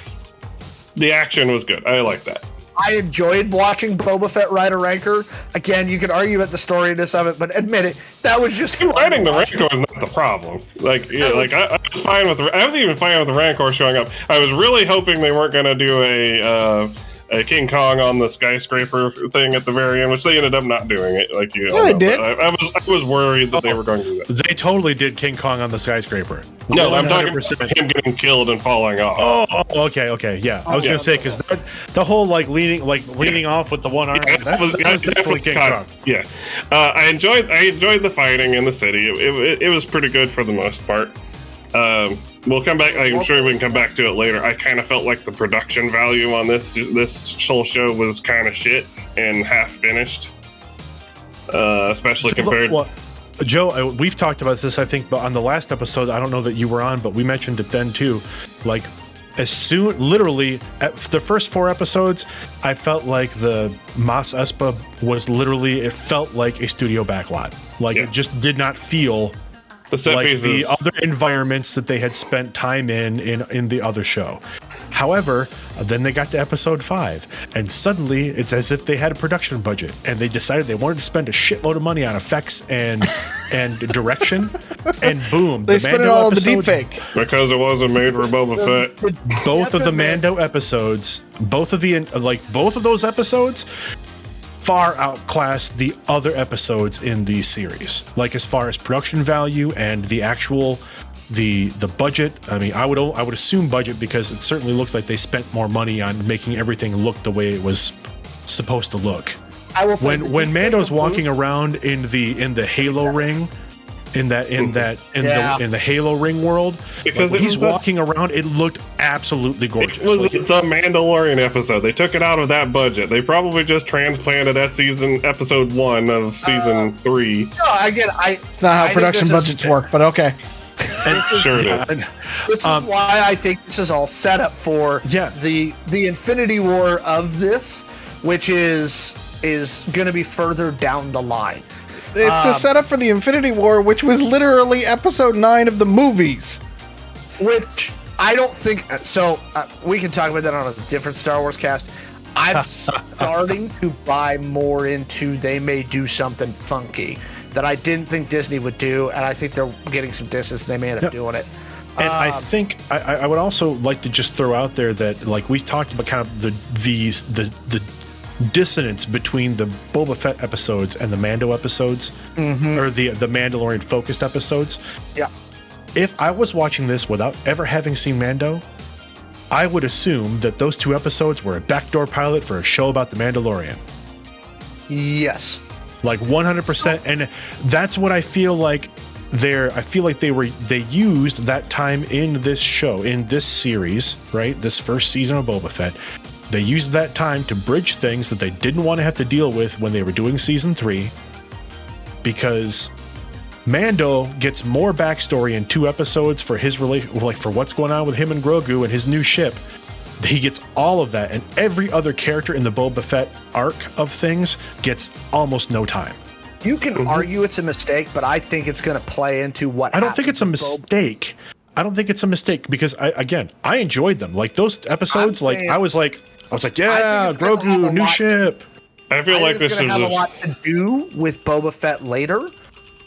the action was good. I like that. I enjoyed watching Boba Fett ride a Rancor. Again, you can argue about the storiness of it, but admit it, that was just Riding the. Rancor is not the problem. Like, yeah, That like I, I was fine with. The, I was even fine with the Rancor showing up. I was really hoping they weren't going to do a uh, uh, King Kong on the skyscraper thing at the very end, which they ended up not doing it. Like you, Yeah, all they did. I, I was I was worried that they were going to do that. They totally did King Kong on the skyscraper. No, I'm talking about him getting killed and falling off. Oh, oh, okay, okay, yeah. I was Yeah. gonna say because the whole like leaning, like leaning off with the one arm. Yeah, that, was, that was definitely King caught- Kong. Yeah, uh, I enjoyed I enjoyed the fighting in the city. It, it, it was pretty good for the most part. Um, we'll come back. I'm sure we can come back to it later. I kind of felt like the production value on this this whole show was kind of shit and half finished, uh, especially compared. Well, Joe, I- we've talked about this. I think, but on the last episode, I don't know that you were on, but we mentioned it then too. Like, as soon, literally, at the first four episodes, I felt like the Mos Espa was literally. It felt like a studio backlot. Like Yeah. it just did not feel the set like pieces. the other environments that they had spent time in in in the other show. However, then they got to episode five, and suddenly it's as if they had a production budget, and they decided they wanted to spend a shitload of money on effects and [laughs] and direction, and boom, They the spent it all on the episodes- deep fake. because it wasn't made for Boba Fett. Both of the Mando episodes, both of the like both of those episodes, far outclassed the other episodes in the series. Like as far as production value and the actual the the budget. I mean, I would I would assume budget because it certainly looks like they spent more money on making everything look the way it was supposed to look. I will say When when Mando's walking around in the in the Halo ring. In that, in that, in Yeah. the in the Halo ring world, Because like, when he's was a- walking around, it looked absolutely gorgeous. It was Like, the Mandalorian episode. They took it out of that budget. They probably just transplanted that season episode one of season three. No, again, I. It's not how think production this is- budgets work, but okay. [laughs] Sure it is. and- This is Um, why I think this is all set up for Yeah. the the Infinity War of this, which is is going to be further down the line. It's a Um, setup for the Infinity War, which was literally episode nine of the movies. Which I don't think so. Uh, we can talk about that on a different Star Wars cast. I'm [laughs] starting to buy more into they may do something funky that I didn't think Disney would do, and I think they're getting some distance. and They may end up doing it. And I Um, think I, I I would also like to just throw out there that like we talked about kind of the the the the dissonance between the Boba Fett episodes and the Mando episodes, mm-hmm. or the the Mandalorian focused episodes. Yeah. If I was watching this without ever having seen Mando, I would assume that those two episodes were a backdoor pilot for a show about the Mandalorian. Yes. like 100% and that's what i feel like they're i feel like they were they used that time in this show in this series right this first season of boba fett they used that time to bridge things that they didn't want to have to deal with when they were doing season three because Mando gets more backstory in two episodes for his relation, like for what's going on with him and Grogu and his new ship. He gets all of that, and every other character in the Boba Fett arc of things gets almost no time. You can argue it's a mistake, but I think it's going to play into what Mm-hmm. I don't think it's a happened to Boba mistake. I don't think it's a mistake because I again I enjoyed them. Like those episodes, I'm like saying- I was like I was like, yeah, it's Grogu, new ship. I feel I like think it's this going is to have a a, lot to do with Boba Fett later,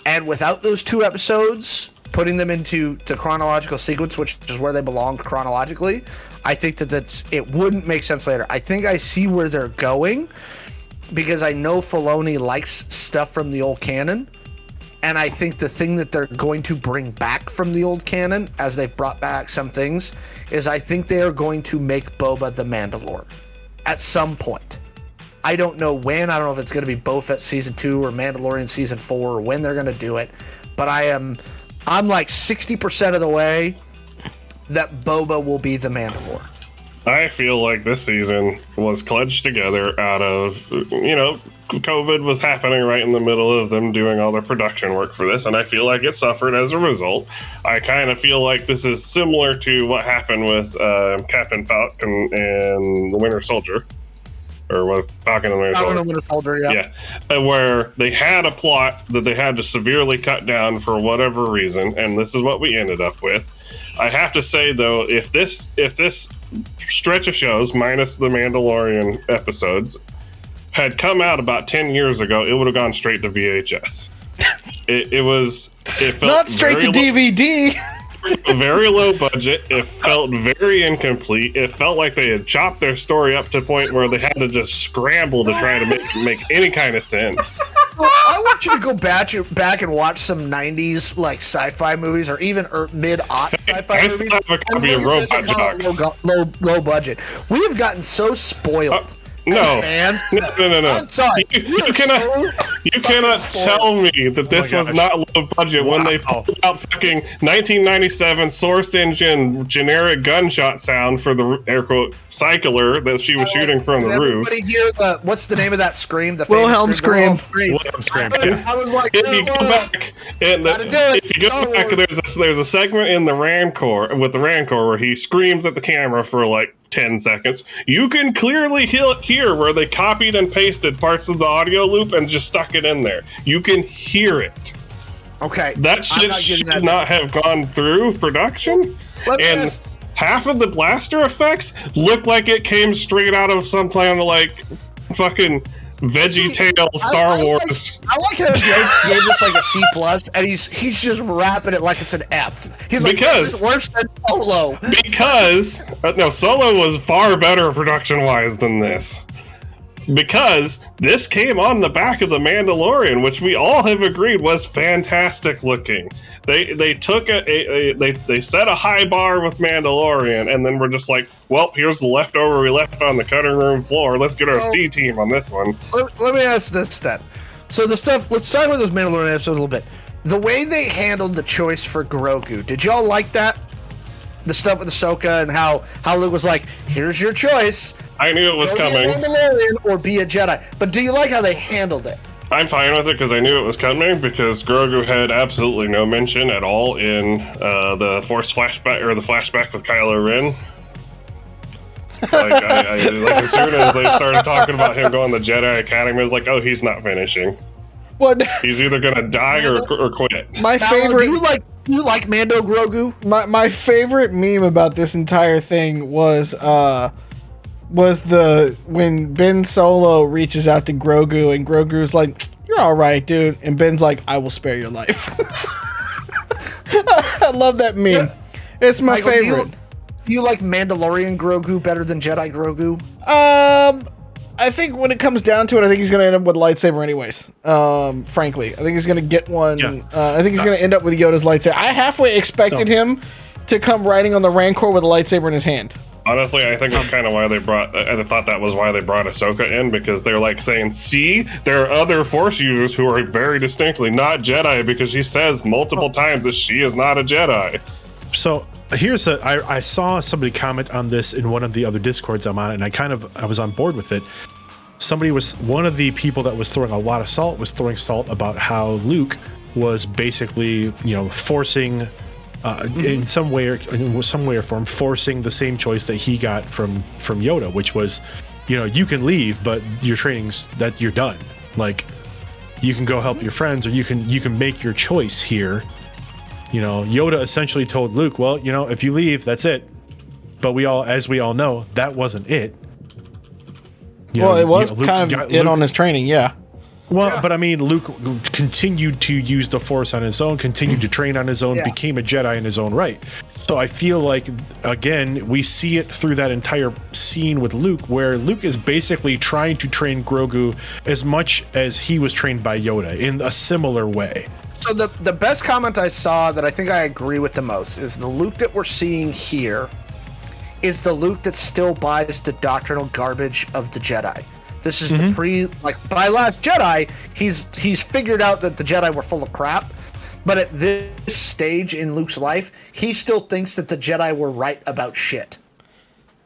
and without those two episodes, putting them into the chronological sequence, which is where they belong chronologically, I think that that's it wouldn't make sense later. I think I see where they're going because I know Filoni likes stuff from the old canon. And I think the thing that they're going to bring back from the old canon, as they've brought back some things, is I think they are going to make Boba the Mandalore at some point. I don't know when. I don't know if it's going to be Boba Fett season two or Mandalorian season four or when they're going to do it. But I am, I'm like sixty percent of the way that Boba will be the Mandalore. I feel like this season was clutched together out of, you know, COVID was happening right in the middle of them doing all their production work for this, and I feel like it suffered as a result. I kind of feel like this is similar to what happened with uh, Captain Falcon and the Winter Soldier, or with Falcon and Winter Falcon Soldier. and Winter Soldier, yeah. Yeah, uh, where they had a plot that they had to severely cut down for whatever reason, and this is what we ended up with. I have to say though, if this if this stretch of shows minus the Mandalorian episodes had come out about ten years ago, it would have gone straight to VHS. It, it was it felt Not straight to lo- DVD. [laughs] very low budget. It felt very incomplete. It felt like they had chopped their story up to a point where they had to just scramble to try to make make any kind of sense. Well, I want you to go back back and watch some '90s like sci-fi movies or even er, mid-aught sci-fi I movies. still have a copy of look at this Robot Dogs. Low, low, low budget. We have gotten so spoiled. Uh, No, [laughs] fans. no, no, no, no. I'm sorry. You, We you cannot, so you cannot spoiled. tell me that oh this my was gosh. not low budget when they Wow. pulled out fucking 1997 source engine generic gunshot sound for the air quote cycler that she was shooting from the Did roof. Everybody hear the what's the name of that scream? The famous Wilhelm The Wilhelm scream. Wilhelm scream, I, yeah. I was like, If you go "Oh, back, and the, Gotta do it. if you go Star back, Wars. there's a, there's a segment in the Rancor with the Rancor where he screams at the camera for like ten seconds. You can clearly hear, hear where they copied and pasted parts of the audio loop and just stuck it in there. You can hear it. Okay, That shit not should that- not have gone through production. Let And ask- half of the blaster effects look like it came straight out of some kind of like fucking Veggie Tale Star I, I Wars. Like, I like how Jake gave this like a C plus, and he's he's just rapping it like it's an F. He's like, Because- worse than Solo. because uh, no solo was far better production wise than this because this came on the back of the mandalorian which we all have agreed was fantastic looking they they took a, a, a they they set a high bar with mandalorian and then we're just like well here's the leftover we left on the cutting room floor let's get our So- c team on this one Let, let me ask this then. So the stuff. Let's talk about those Mandalorian episodes a little bit. The way they handled the choice for Grogu. Did y'all like that? The stuff with Ahsoka and how how Luke was like, "Here's your choice: i knew it was go coming be a Mandalorian or be a Jedi." But do you like how they handled it? I'm fine with it because I knew it was coming because Grogu had absolutely no mention at all in uh, the Force flashback or the flashback with Kylo Ren. Like, I, I, like as [laughs] soon as they started talking about him going to Jedi Academy, I was like, oh, he's not finishing. What He's either gonna die or, or quit. my favorite you like you like Mando Grogu? my my favorite meme about this entire thing was uh was the when Ben Solo reaches out to Grogu and Grogu's like, "You're all right, dude," and Ben's like, "I will spare your life." [laughs] I love that meme. It's my Michael, do you- favorite. Do you like Mandalorian Grogu better than Jedi Grogu? Um, I think when it comes down to it, I think he's gonna end up with a lightsaber anyways. Um, frankly, I think he's gonna get one. Yeah. Uh, I think he's gonna end up with Yoda's lightsaber. I halfway expected So- him to come riding on the Rancor with a lightsaber in his hand. Honestly, I think that's um, kind of why they brought. I I thought that was why they brought Ahsoka in because they're like saying, "See, there are other Force users who are very distinctly not Jedi," because she says multiple times that she is not a Jedi. So here's a I, I saw somebody comment on this in one of the other discords I'm on, and I kind of I was on board with it. Somebody was one of the people that was throwing a lot of salt was throwing salt about how Luke was basically you know forcing uh, in some way or in some way or form forcing the same choice that he got from from Yoda, which was you know you can leave, but your training's that you're done. Like you can go help your friends, or you can you can make your choice here you know, Yoda essentially told Luke, "Well, you know, if you leave, that's it." But we all, as we all know, that wasn't it. You well, know, it was you know, Luke kind of got- Luke- on his training, yeah. Well, but I mean, Luke continued to use the Force on his own, continued to train on his own, Yeah. became a Jedi in his own right. So I feel like, again, we see it through that entire scene with Luke, where Luke is basically trying to train Grogu as much as he was trained by Yoda in a similar way. So the the best comment I saw that I think I agree with the most is the Luke that we're seeing here is the Luke that still buys the doctrinal garbage of the Jedi. This is the mm-hmm. pre like by Last Jedi, he's he's figured out that the Jedi were full of crap. But at this stage in Luke's life, he still thinks that the Jedi were right about shit.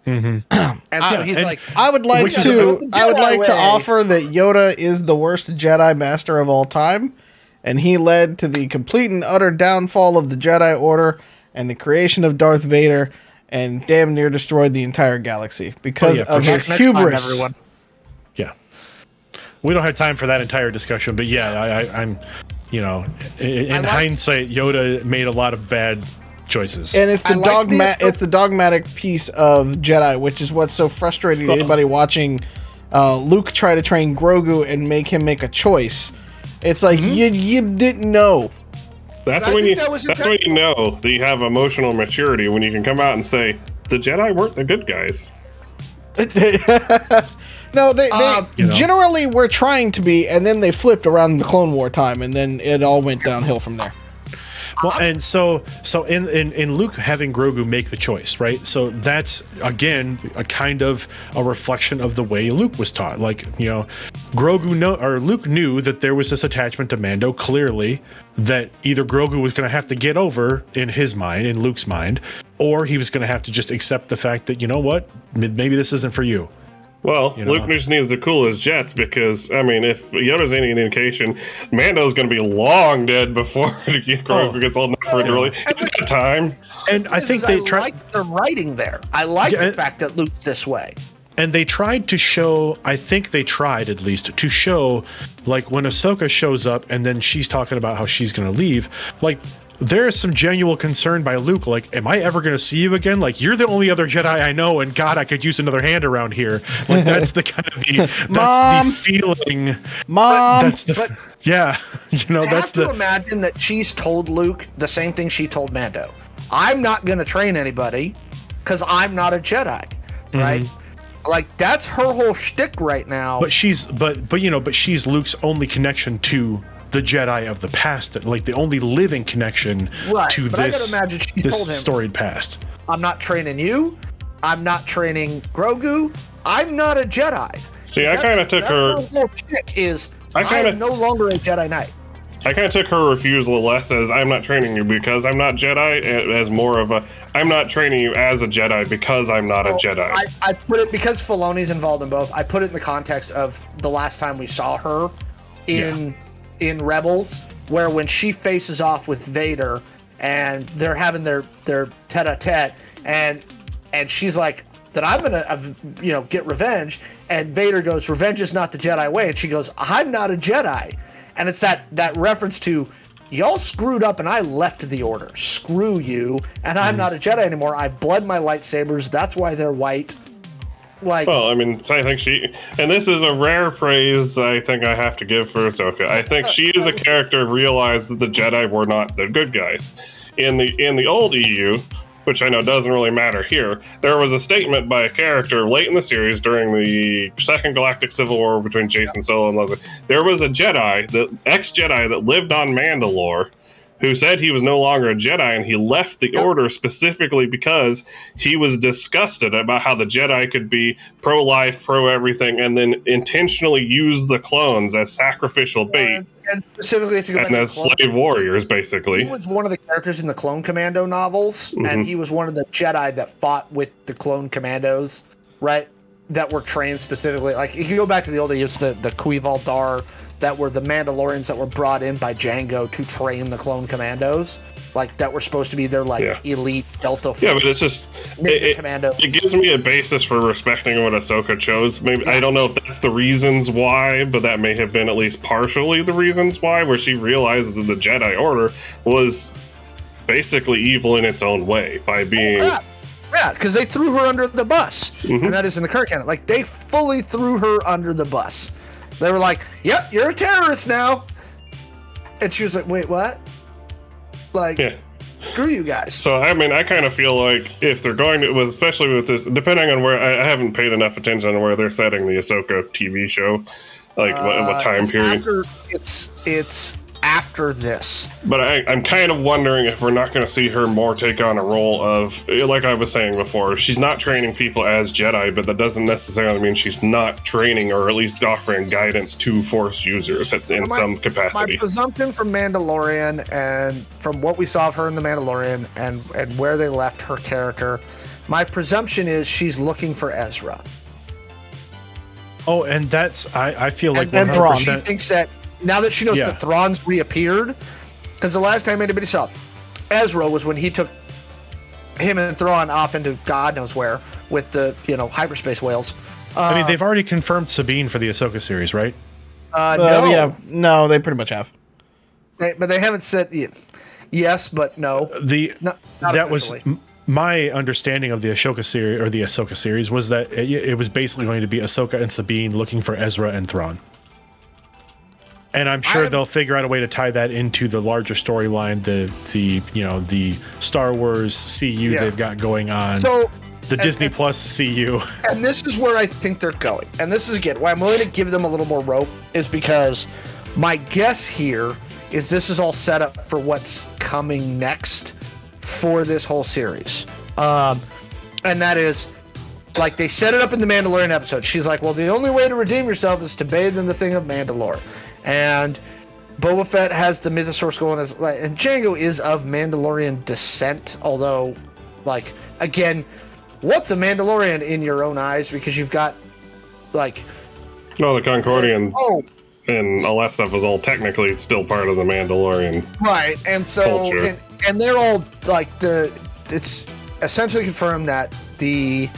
Mm-hmm. [clears throat] and so he's and- like, I would like to. I would Jedi like to offer that Yoda is the worst Jedi Master of all time, and he led to the complete and utter downfall of the Jedi Order and the creation of Darth Vader, and damn near destroyed the entire galaxy because oh, yeah, for of sure. his next time, hubris. everyone. Yeah. We don't have time for that entire discussion, but yeah, I, I, I'm, you know, in, in like- hindsight, Yoda made a lot of bad choices. And it's the like dogma- the- It's the dogmatic piece of Jedi, which is what's so frustrating to Well- anybody watching uh, Luke try to train Grogu and make him make a choice. It's like Mm-hmm. you you didn't know. That's I when you. that was that's when you know that you have emotional maturity when you can come out and say the Jedi weren't the good guys. [laughs] no, they, they Um, You know. generally were trying to be, and then they flipped around the Clone War time, and then it all went downhill from there. Well, and so so in, in in Luke having Grogu make the choice, right? So that's again a kind of a reflection of the way Luke was taught. Like you know, Grogu know or Luke knew that there was this attachment to Mando clearly that either Grogu was going to have to get over in his mind, in Luke's mind, or he was going to have to just accept the fact that you know what, maybe this isn't for you. Well, You know? Luke just needs to cool his jets because I mean, if Yoda's any indication, Mando's going to be long dead before [laughs] Grogu Oh. gets old enough for it to really. He's got time. And I think they I tried. like the writing there. I like Yeah, the fact that Luke's this way. and they tried to show i think they tried at least to show like when ahsoka shows up and then she's talking about how she's going to leave like there is some genuine concern by luke like am i ever going to see you again like you're the only other jedi i know and god i could use another hand around here like that's the kind of the that's Mom. the feeling Mom, that's the but- yeah [laughs] you know I that's have to the imagine that she's told Luke the same thing she told Mando. I'm not going to train anybody because I'm not a Jedi, mm-hmm. right? Like that's her whole shtick right now. but she's but but you know but she's luke's only connection to the jedi of the past like the only living connection Right, to but I this imagine she this told him- storied past I'm not training you. I'm not training Grogu. I'm not a Jedi. See, I kind of took her. whole shtick is I I, kinda- no longer a Jedi Knight. I kind of took her refusal less as I'm not training you because I'm not Jedi, as more of a I'm not training you as a Jedi because I'm not a Jedi. I, I put it because Filoni's involved in both. I put it in the context of the last time we saw her in in Rebels, where when she faces off with Vader and they're having their their tete-a-tete, and and she's like that I'm gonna uh, you know get revenge, and Vader goes, "Revenge is not the Jedi way," and she goes, "I'm not a Jedi," and it's that that reference to. Y'all screwed up and I left the order. Screw you. And I'm not a Jedi anymore. I've bled my lightsabers. That's why they're white. Like, Well, I mean, I think she, and this is a rare praise I think I have to give for Ahsoka. I think she is a character who realized that the Jedi were not the good guys. In the in the old EU, which I know doesn't really matter here, there was a statement by a character late in the series during the Second Galactic Civil War between Jacen Solo and Leslie. There was a Jedi, the ex Jedi that lived on Mandalore. Who said he was no longer a Jedi and he left the Order specifically because he was disgusted about how the Jedi could be pro life, pro everything, and then intentionally use the clones as sacrificial bait and, and specifically, if you go back and as Clone- slave warriors, basically. he was one of the characters in the Clone Commando novels, Mm-hmm. and he was one of the Jedi that fought with the Clone Commandos, right? That were trained specifically. Like, if you go back to the old days, the the Cuy'val Dar, that were the Mandalorians that were brought in by Jango to train the Clone Commandos, like that were supposed to be their like Yeah. elite Delta. Yeah, but it's just it, Commando. it gives me a basis for respecting what Ahsoka chose. Maybe I don't know if that's the reasons why, but that may have been at least partially the reasons why, where she realized that the Jedi Order was basically evil in its own way by being Yeah, yeah, because they threw her under the bus, Mm-hmm. and that is in the current canon. Like they fully threw her under the bus. They were like, "Yep, you're a terrorist now," and she was like, "Wait, what?" Like, yeah. screw you guys. So I mean, I kind of feel like if they're going to, with, especially with this, depending on where I, I haven't paid enough attention on where they're setting the Ahsoka TV show, like what, Uh, what time it's period. After, it's it's after this. But I, I'm kind of wondering if we're not going to see her more take on a role of, like I was saying before, she's not training people as Jedi, but that doesn't necessarily mean she's not training or at least offering guidance to Force users at, in My- some capacity. My capacity. presumption from Mandalorian and from what we saw of her in the Mandalorian and and where they left her character, my presumption is she's looking for Ezra. Oh, and that's I, I feel like and, and one Thrawn. hundred she thinks that now that she knows Yeah. the Thrawn's reappeared, because the last time anybody saw Ezra was when he took him and Thrawn off into God knows where with the you know hyperspace whales. I mean, they've already confirmed Sabine for the Ahsoka series, right? Uh, Uh, no, yeah, no, they pretty much have. they, but they haven't said y- yes, but no. The No, not that was officially. m- my understanding of the Ahsoka series or the Ahsoka series was that it, it was basically going to be Ahsoka and Sabine looking for Ezra and Thrawn. And I'm sure they'll figure out a way to tie that into the larger storyline, the the you know the Star Wars CU Yeah. they've got going on, So, the and- Disney and- Plus CU. and this is where I think they're going. And this is again why I'm willing to give them a little more rope is because my guess here is this is all set up for what's coming next for this whole series. Um, and that is like they set it up in the Mandalorian episode. She's like, "Well, the only way to redeem yourself is to bathe in the thing of Mandalore," and Boba Fett has the mythosaurus going as, and Jango is of Mandalorian descent, although, like, again, what's a Mandalorian in your own eyes? Because you've got, like, No, the Concordian oh, and all that stuff is all technically still part of the Mandalorian. right, and so, and, and they're all like the, it's essentially confirmed that the,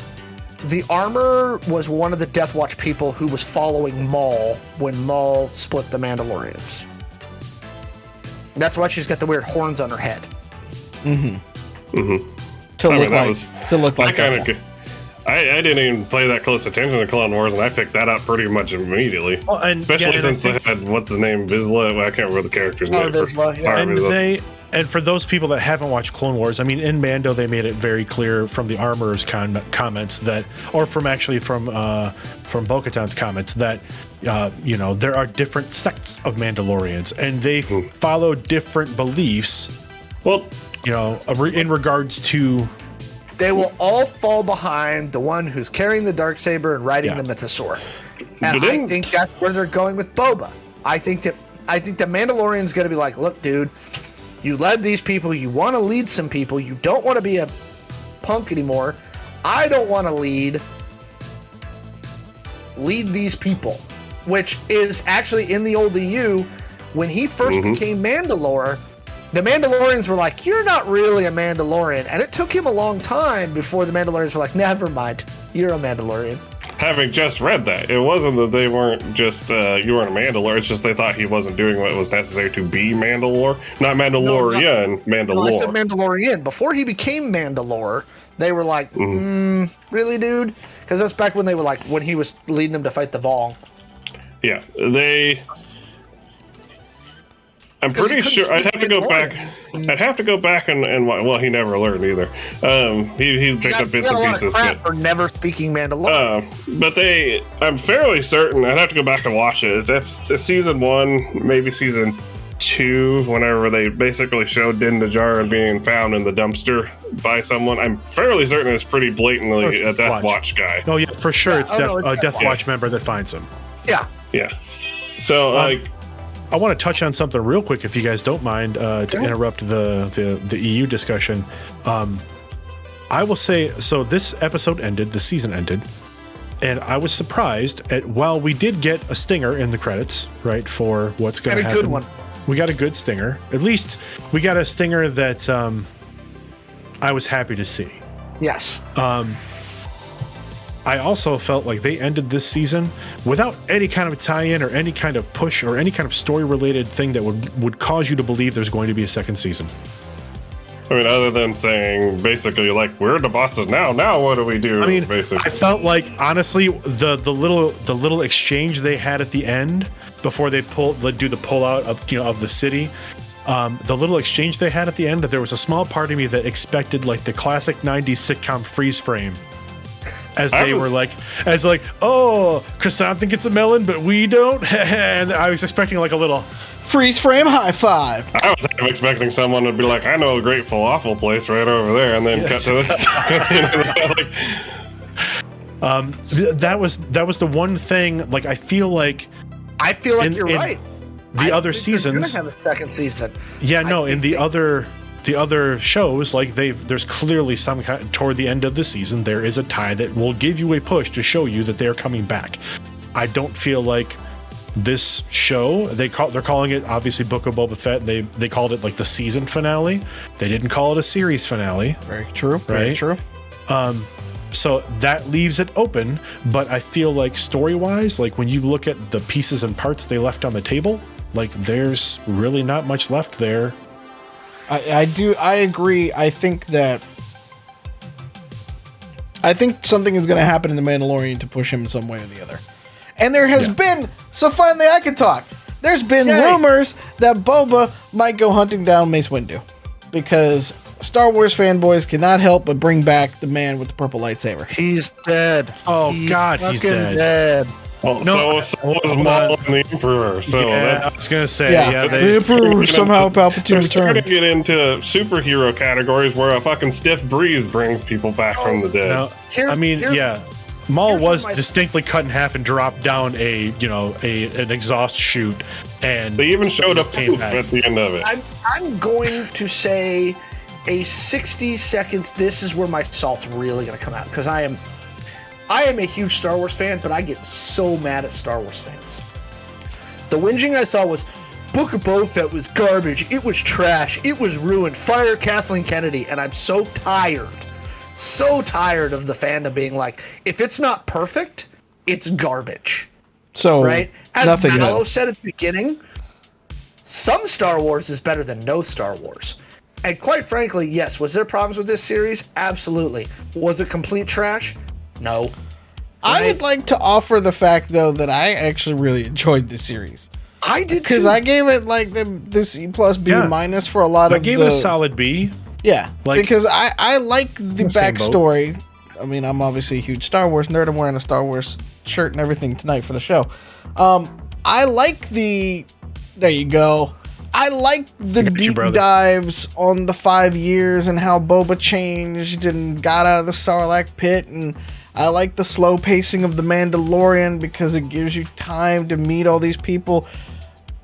the armor was one of the Death Watch people who was following Maul when Maul split the Mandalorians. That's why she's got the weird horns on her head. Mm-hmm. Mm-hmm. To I look mean, that like was- to look like I kinda, I, I didn't even pay that close attention to Clone Wars, and I picked that up pretty much immediately. Well, and- Especially yeah, and since think- they had what's his name, Vizsla. Well, I can't remember the character's Tar name. for- Vizsla, yeah. And Vizsla. they and for those people that haven't watched Clone Wars, I mean, in Mando they made it very clear from the armorer's con- comments that, or from actually from uh, from Bo-Katan's comments that, uh, you know, there are different sects of Mandalorians and they follow different beliefs. well, You know, in regards to they will all fall behind the one who's carrying the dark saber and riding Yeah. the mythosaur. But And I think that's where they're going with Boba. I think that I think the Mandalorian's going to be like, look, dude, you led these people. You want to lead some people. You don't want to be a punk anymore. I don't want to lead lead these people, which is actually in the old EU when he 1st mm-hmm. became Mandalore. The Mandalorians were like, "You're not really a Mandalorian," and it took him a long time before the Mandalorians were like, "Never mind, you're a Mandalorian." Having just read that, it wasn't that they weren't just uh, you weren't a Mandalore. It's just they thought he wasn't doing what was necessary to be Mandalore, not Mandalorian, No, I Mandalore. said Mandalorian. Before he became Mandalore, they were like, mm, "Really, dude?" Because that's back when they were like, when he was leading them to fight the Vong. Yeah, they. I'm pretty sure I'd have to go Mandalorian. back. I'd have to go back and, and well, he never learned either. Um, he he He picked got, up bits and pieces, crap but for never speaking Mandalorian. uh, but they, I'm fairly certain. I'd have to go back and watch it. It's, ep- it's season one, maybe season two. Whenever they basically showed Din Djarin being found in the dumpster by someone, I'm fairly certain it's pretty blatantly Oh, it's a Death Watch. Watch guy. oh yeah, for sure Yeah, it's oh, Death, no, it's a Death Death Watch. Watch member that finds him. yeah, Yeah. So like. I want to touch on something real quick, if you guys don't mind, uh, to interrupt the, the the EU discussion. Um, I will say, so this episode ended, the season ended, and I was surprised at while we did get a stinger in the credits, right, for what's going to happen. good one. We got a good stinger. At least we got a stinger that um, I was happy to see. yes. I also felt like they ended this season without any kind of tie-in or any kind of push or any kind of story-related thing that would would cause you to believe there's going to be a second season. I mean, other than saying basically like we're the bosses now. Now what do we do? I mean, basically, I felt like honestly the the little the little exchange they had at the end before they pull do the pull out of you know of the city. Um, the little exchange they had at the end, there was a small part of me that expected like the classic '90s sitcom freeze frame, as they was- were like, as like, oh, Croissant think it's a melon, but we don't, [laughs] and I was expecting like a little, Freeze frame high five. I was expecting someone to be like, "I know a great falafel place right over there," and then Yes. cut to the, [laughs] at the end of the- like, um, th- that was that was the one thing. Like I feel like I feel like in- you're in right. the I other think they're gonna seasons, have a second season. Yeah, no, in the they- other the other shows, like they've there's clearly some kind toward the end of the season, there is a tie that will give you a push to show you that they're coming back. I don't feel like this show they call they're calling it obviously Book of Boba Fett. They they called it like the season finale. They didn't call it a series finale. Very true. Very Right. true. Um, so that leaves it open, but I feel like story wise, like when you look at the pieces and parts they left on the table, like there's really not much left there. I, I do. I agree. I think that. I think something is going to happen in the Mandalorian to push him in some way or the other. And there has Yeah. been. So finally, I can talk. there's been Yay. rumors that Boba might go hunting down Mace Windu because Star Wars fanboys cannot help but bring back the man with the purple lightsaber. He's dead. Oh, God, he's fucking dead. Well, No, so, so was hold Maul and the Emperor. So yeah, that, I was gonna say, Yeah, yeah, the they, Emperor somehow Palpatine They're starting returned. to get into superhero categories where a fucking stiff breeze brings people back from the dead. no, Here's- I mean, yeah, Maul was what my- distinctly cut in half and dropped down a, you know, a an exhaust chute, and They even showed a came poof back. at the end of it. I'm I'm going to say a 60 seconds. This is where my salt's really going to come out because I am I am a huge Star Wars fan, but I get so mad at Star Wars fans. The whinging I saw was Book of Boba Fett was garbage. It was trash. It was ruined. Fire Kathleen Kennedy, and I'm so tired, so tired of the fandom being like, if it's not perfect, it's garbage So right? As nothing Mallow said at the beginning, some Star Wars is better than no Star Wars. And quite frankly, yes, was there problems with this series? Absolutely. Was it complete trash? No. I Right? would like to offer the fact though that I actually really enjoyed the series I did because. I gave it like the the C plus B Yeah. minus for a lot I of I gave the, it a solid B. Yeah, Like- because I I like the Same boat. backstory. I mean, I'm obviously a huge Star Wars nerd. I'm wearing a Star Wars shirt and everything tonight for the show. Um, I like the. There you go. I like the got deep dives on the five years and how Boba changed and got out of the Sarlacc pit, and I like the slow pacing of the Mandalorian because it gives you time to meet all these people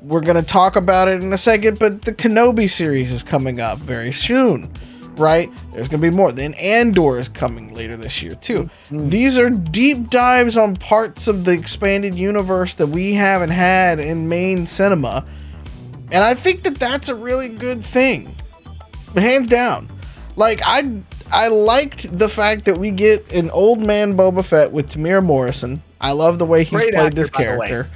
we're going to talk about it in a second, but the Kenobi series is coming up very soon, right? There's going to be more. Then Andor is coming later this year, too. Mm. These are deep dives on parts of the expanded universe that we haven't had in main cinema. And I think that that's a really good thing. Hands down. Like, I. I liked the fact that we get an old man Boba Fett with Temuera Morrison. I love the way he's Great played actor, this by the way. character.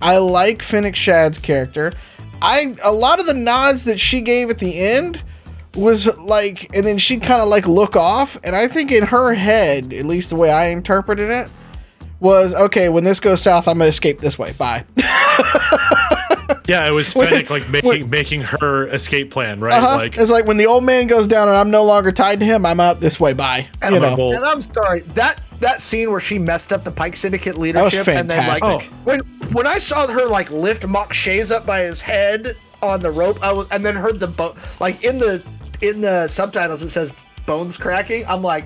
I like Fennec Shand's character. I a lot of the nods that she gave at the end was like, and then she'd kind of like look off, and I think in her head, at least the way I interpreted it, was okay. When this goes south, I'm gonna escape this way. Bye. [laughs] Yeah, it was Fennec like making making her escape plan, right? Uh-huh. Like it's like when the old man goes down and I'm no longer tied to him, I'm out this way. Bye. And, You I'm- know. And I'm sorry that that scene where she messed up the Pike Syndicate leadership, and then like fantastic. when when I saw her like lift Mok Shaiz up by his head on the rope, I was and then heard the bo- like in the in the subtitles it says bones cracking. I'm like,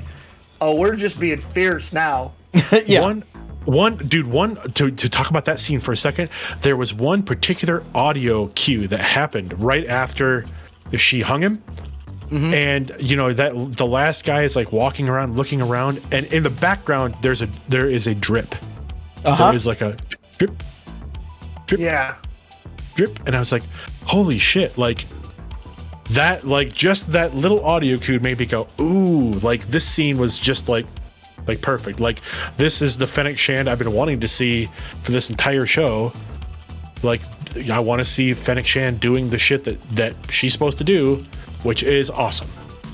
oh, we're just being fierce now. [laughs] yeah. one one dude one to, to talk about that scene for a second there was one particular audio cue that happened right after she hung him Mm-hmm. and you know that the last guy is like walking around looking around and in the background there's a there is a drip Uh-huh. there is like a drip Yeah. drip and i was like holy shit like that like just that little audio cue made me go ooh like this scene was just like like perfect like this is the fennec shand i've been wanting to see for this entire show like i want to see fennec shand doing the shit that that she's supposed to do which is awesome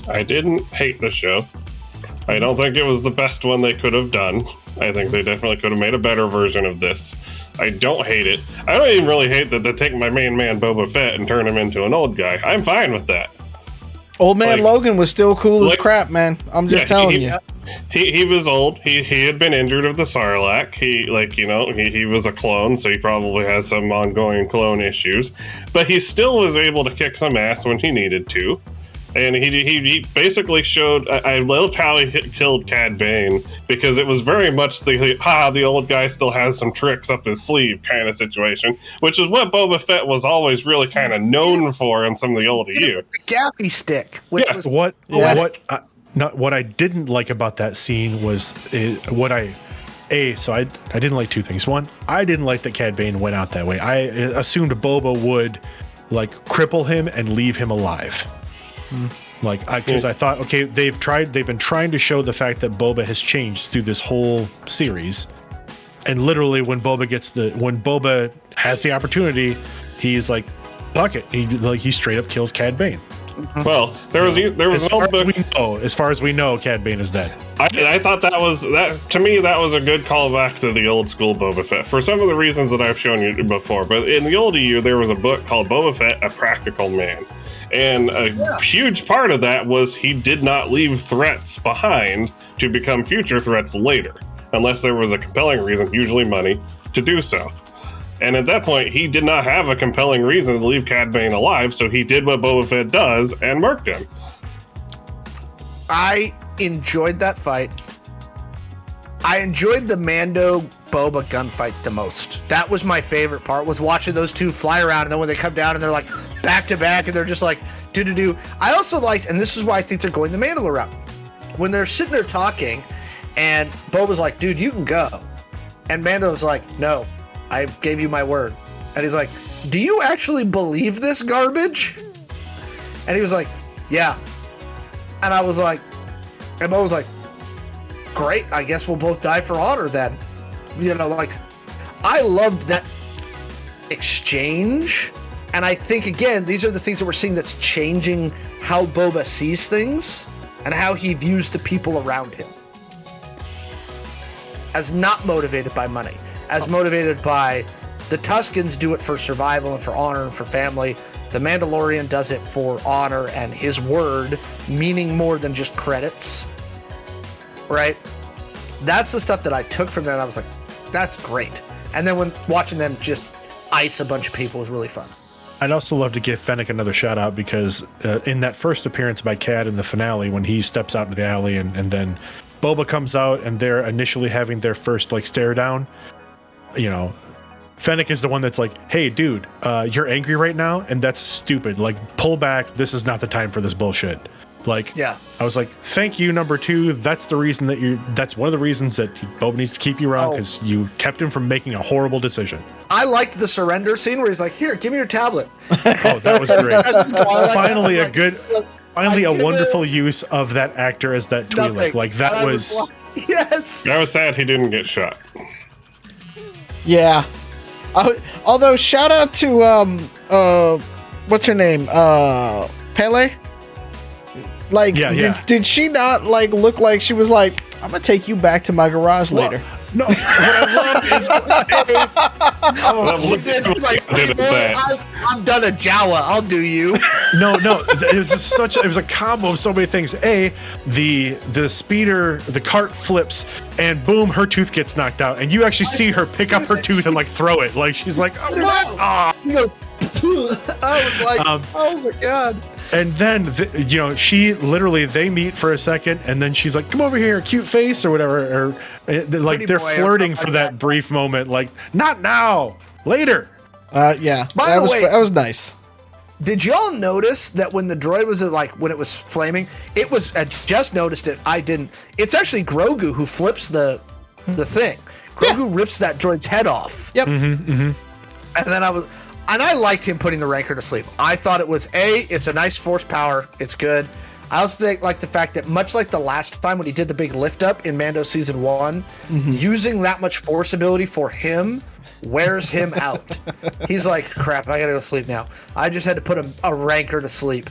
I didn't hate the show. I don't think it was the best one they could have done. I think they definitely could have made a better version of this. I don't hate it. I don't even really hate that they take my main man Boba Fett and turn him into an old guy. I'm fine with that. Old man like- Logan was still cool as crap, man. I'm just Yeah, telling he, you. He he was old. He he had been injured of the Sarlacc. He like you know he, he was a clone, so he probably has some ongoing clone issues. But he still was able to kick some ass when he needed to. And he, he, he basically showed. I, I loved how he hit, killed Cad Bane because it was very much the ha the old guy still has some tricks up his sleeve kind of situation, which is what Boba Fett was always really kind of known for in some of the older years. The gaffy stick, which Yeah. was what Yeah. what uh, not what I didn't like about that scene was uh, what I a so I I didn't like two things. One, I didn't like that Cad Bane went out that way. I uh, assumed Boba would like cripple him and leave him alive. Like, because I, thought, okay, they've tried, they've been trying to show the fact that Boba has changed through this whole series, and literally when Boba gets the, when Boba has the opportunity, he's like, fuck it, he like he straight up kills Cad Bane. Mm-hmm. Well, there was there was As far as book. we know, as far as we know, Cad Bane is dead. I, I thought that was that to me that was a good callback to the old school Boba Fett for some of the reasons that I've shown you before. But in the old EU, there was a book called Boba Fett: A Practical Man, and a Yeah. huge part of that was he did not leave threats behind to become future threats later, unless there was a compelling reason, usually money, to do so. And at that point, he did not have a compelling reason to leave Cad Bane alive, so he did what Boba Fett does and murked him. I enjoyed that fight. I enjoyed the Mando Boba gunfight the most. That was my favorite part. Was watching those two fly around, and then when they come down and they're like back to back, and they're just like do do do. I also liked, and this is why I think they're going the Mandalore route. When they're sitting there talking, and Boba's like, "Dude, you can go," and Mando's like, "No, I gave you my word," and he's like, "Do you actually believe this garbage?" And he was like, "Yeah," and I was like, and Bo was like, great, I guess we'll both die for honor then. You know, like, I loved that exchange. And I think, again, these are the things that we're seeing that's changing how Boba sees things and how he views the people around him. As not motivated by money, as motivated by the Tuskens do it for survival and for honor and for family. The Mandalorian does it for honor and his word, meaning more than just credits. Right? That's the stuff that I took from that. I was like, that's great. And then when watching them just ice a bunch of people was really fun. I'd also love to give Fennec another shout out because uh, in that first appearance by Cad in the finale, when he steps out into the alley and, and then Boba comes out and they're initially having their first like stare down, you know, Fennec is the one that's like, hey, dude, uh, you're angry right now and that's stupid. Like, pull back. This is not the time for this bullshit. Like, Yeah. I was like, thank you, number two. That's the reason that you, that's one of the reasons that Boba needs to keep you around Oh. because you kept him from making a horrible decision. I liked the surrender scene where he's like, here, give me your tablet. [laughs] Oh, that was great. finally a good finally a wonderful use of that actor as that Twi'lek. nothing. Like that I was like, [laughs] yes. I was sad he didn't get shot. Yeah. Uh, although shout out to um uh what's her name? Uh Peli? Like Yeah, did, yeah. did she not like look like she was like I'm going to take you back to my garage later. no. What I love is Well, look Then at like, I did "Boy. I've, I've done a Jawa. I'll do you. [laughs] no, no. It was just such. It was a combo of so many things. A the the speeder, the cart flips, and boom, her tooth gets knocked out, and you actually see her pick up her tooth and like throw it. Like she's like, oh, what? Ah. He goes, [laughs] I was like, Um, oh my god. And then, the, you know, she literally they meet for a second, and then she's like, "Come over here, cute face," or whatever. Or uh, they're like they're boy flirting for like that that. brief moment. Like, not now, later. Uh yeah. By that the was way- that was nice. Did y'all notice that when the droid was like when it was flaming, it was I just noticed it. I didn't. It's actually Grogu who flips the the thing. Grogu rips that droid's head off. Yep. And then I was, and I liked him putting the Rancor to sleep. I thought it was a, it's a nice force power, it's good. I also think like the fact that much like the last time when he did the big lift up in Mando season one, mm-hmm. using that much force ability for him wears him [laughs] out. He's like, crap, I gotta go sleep now. I just had to put a, a Rancor to sleep.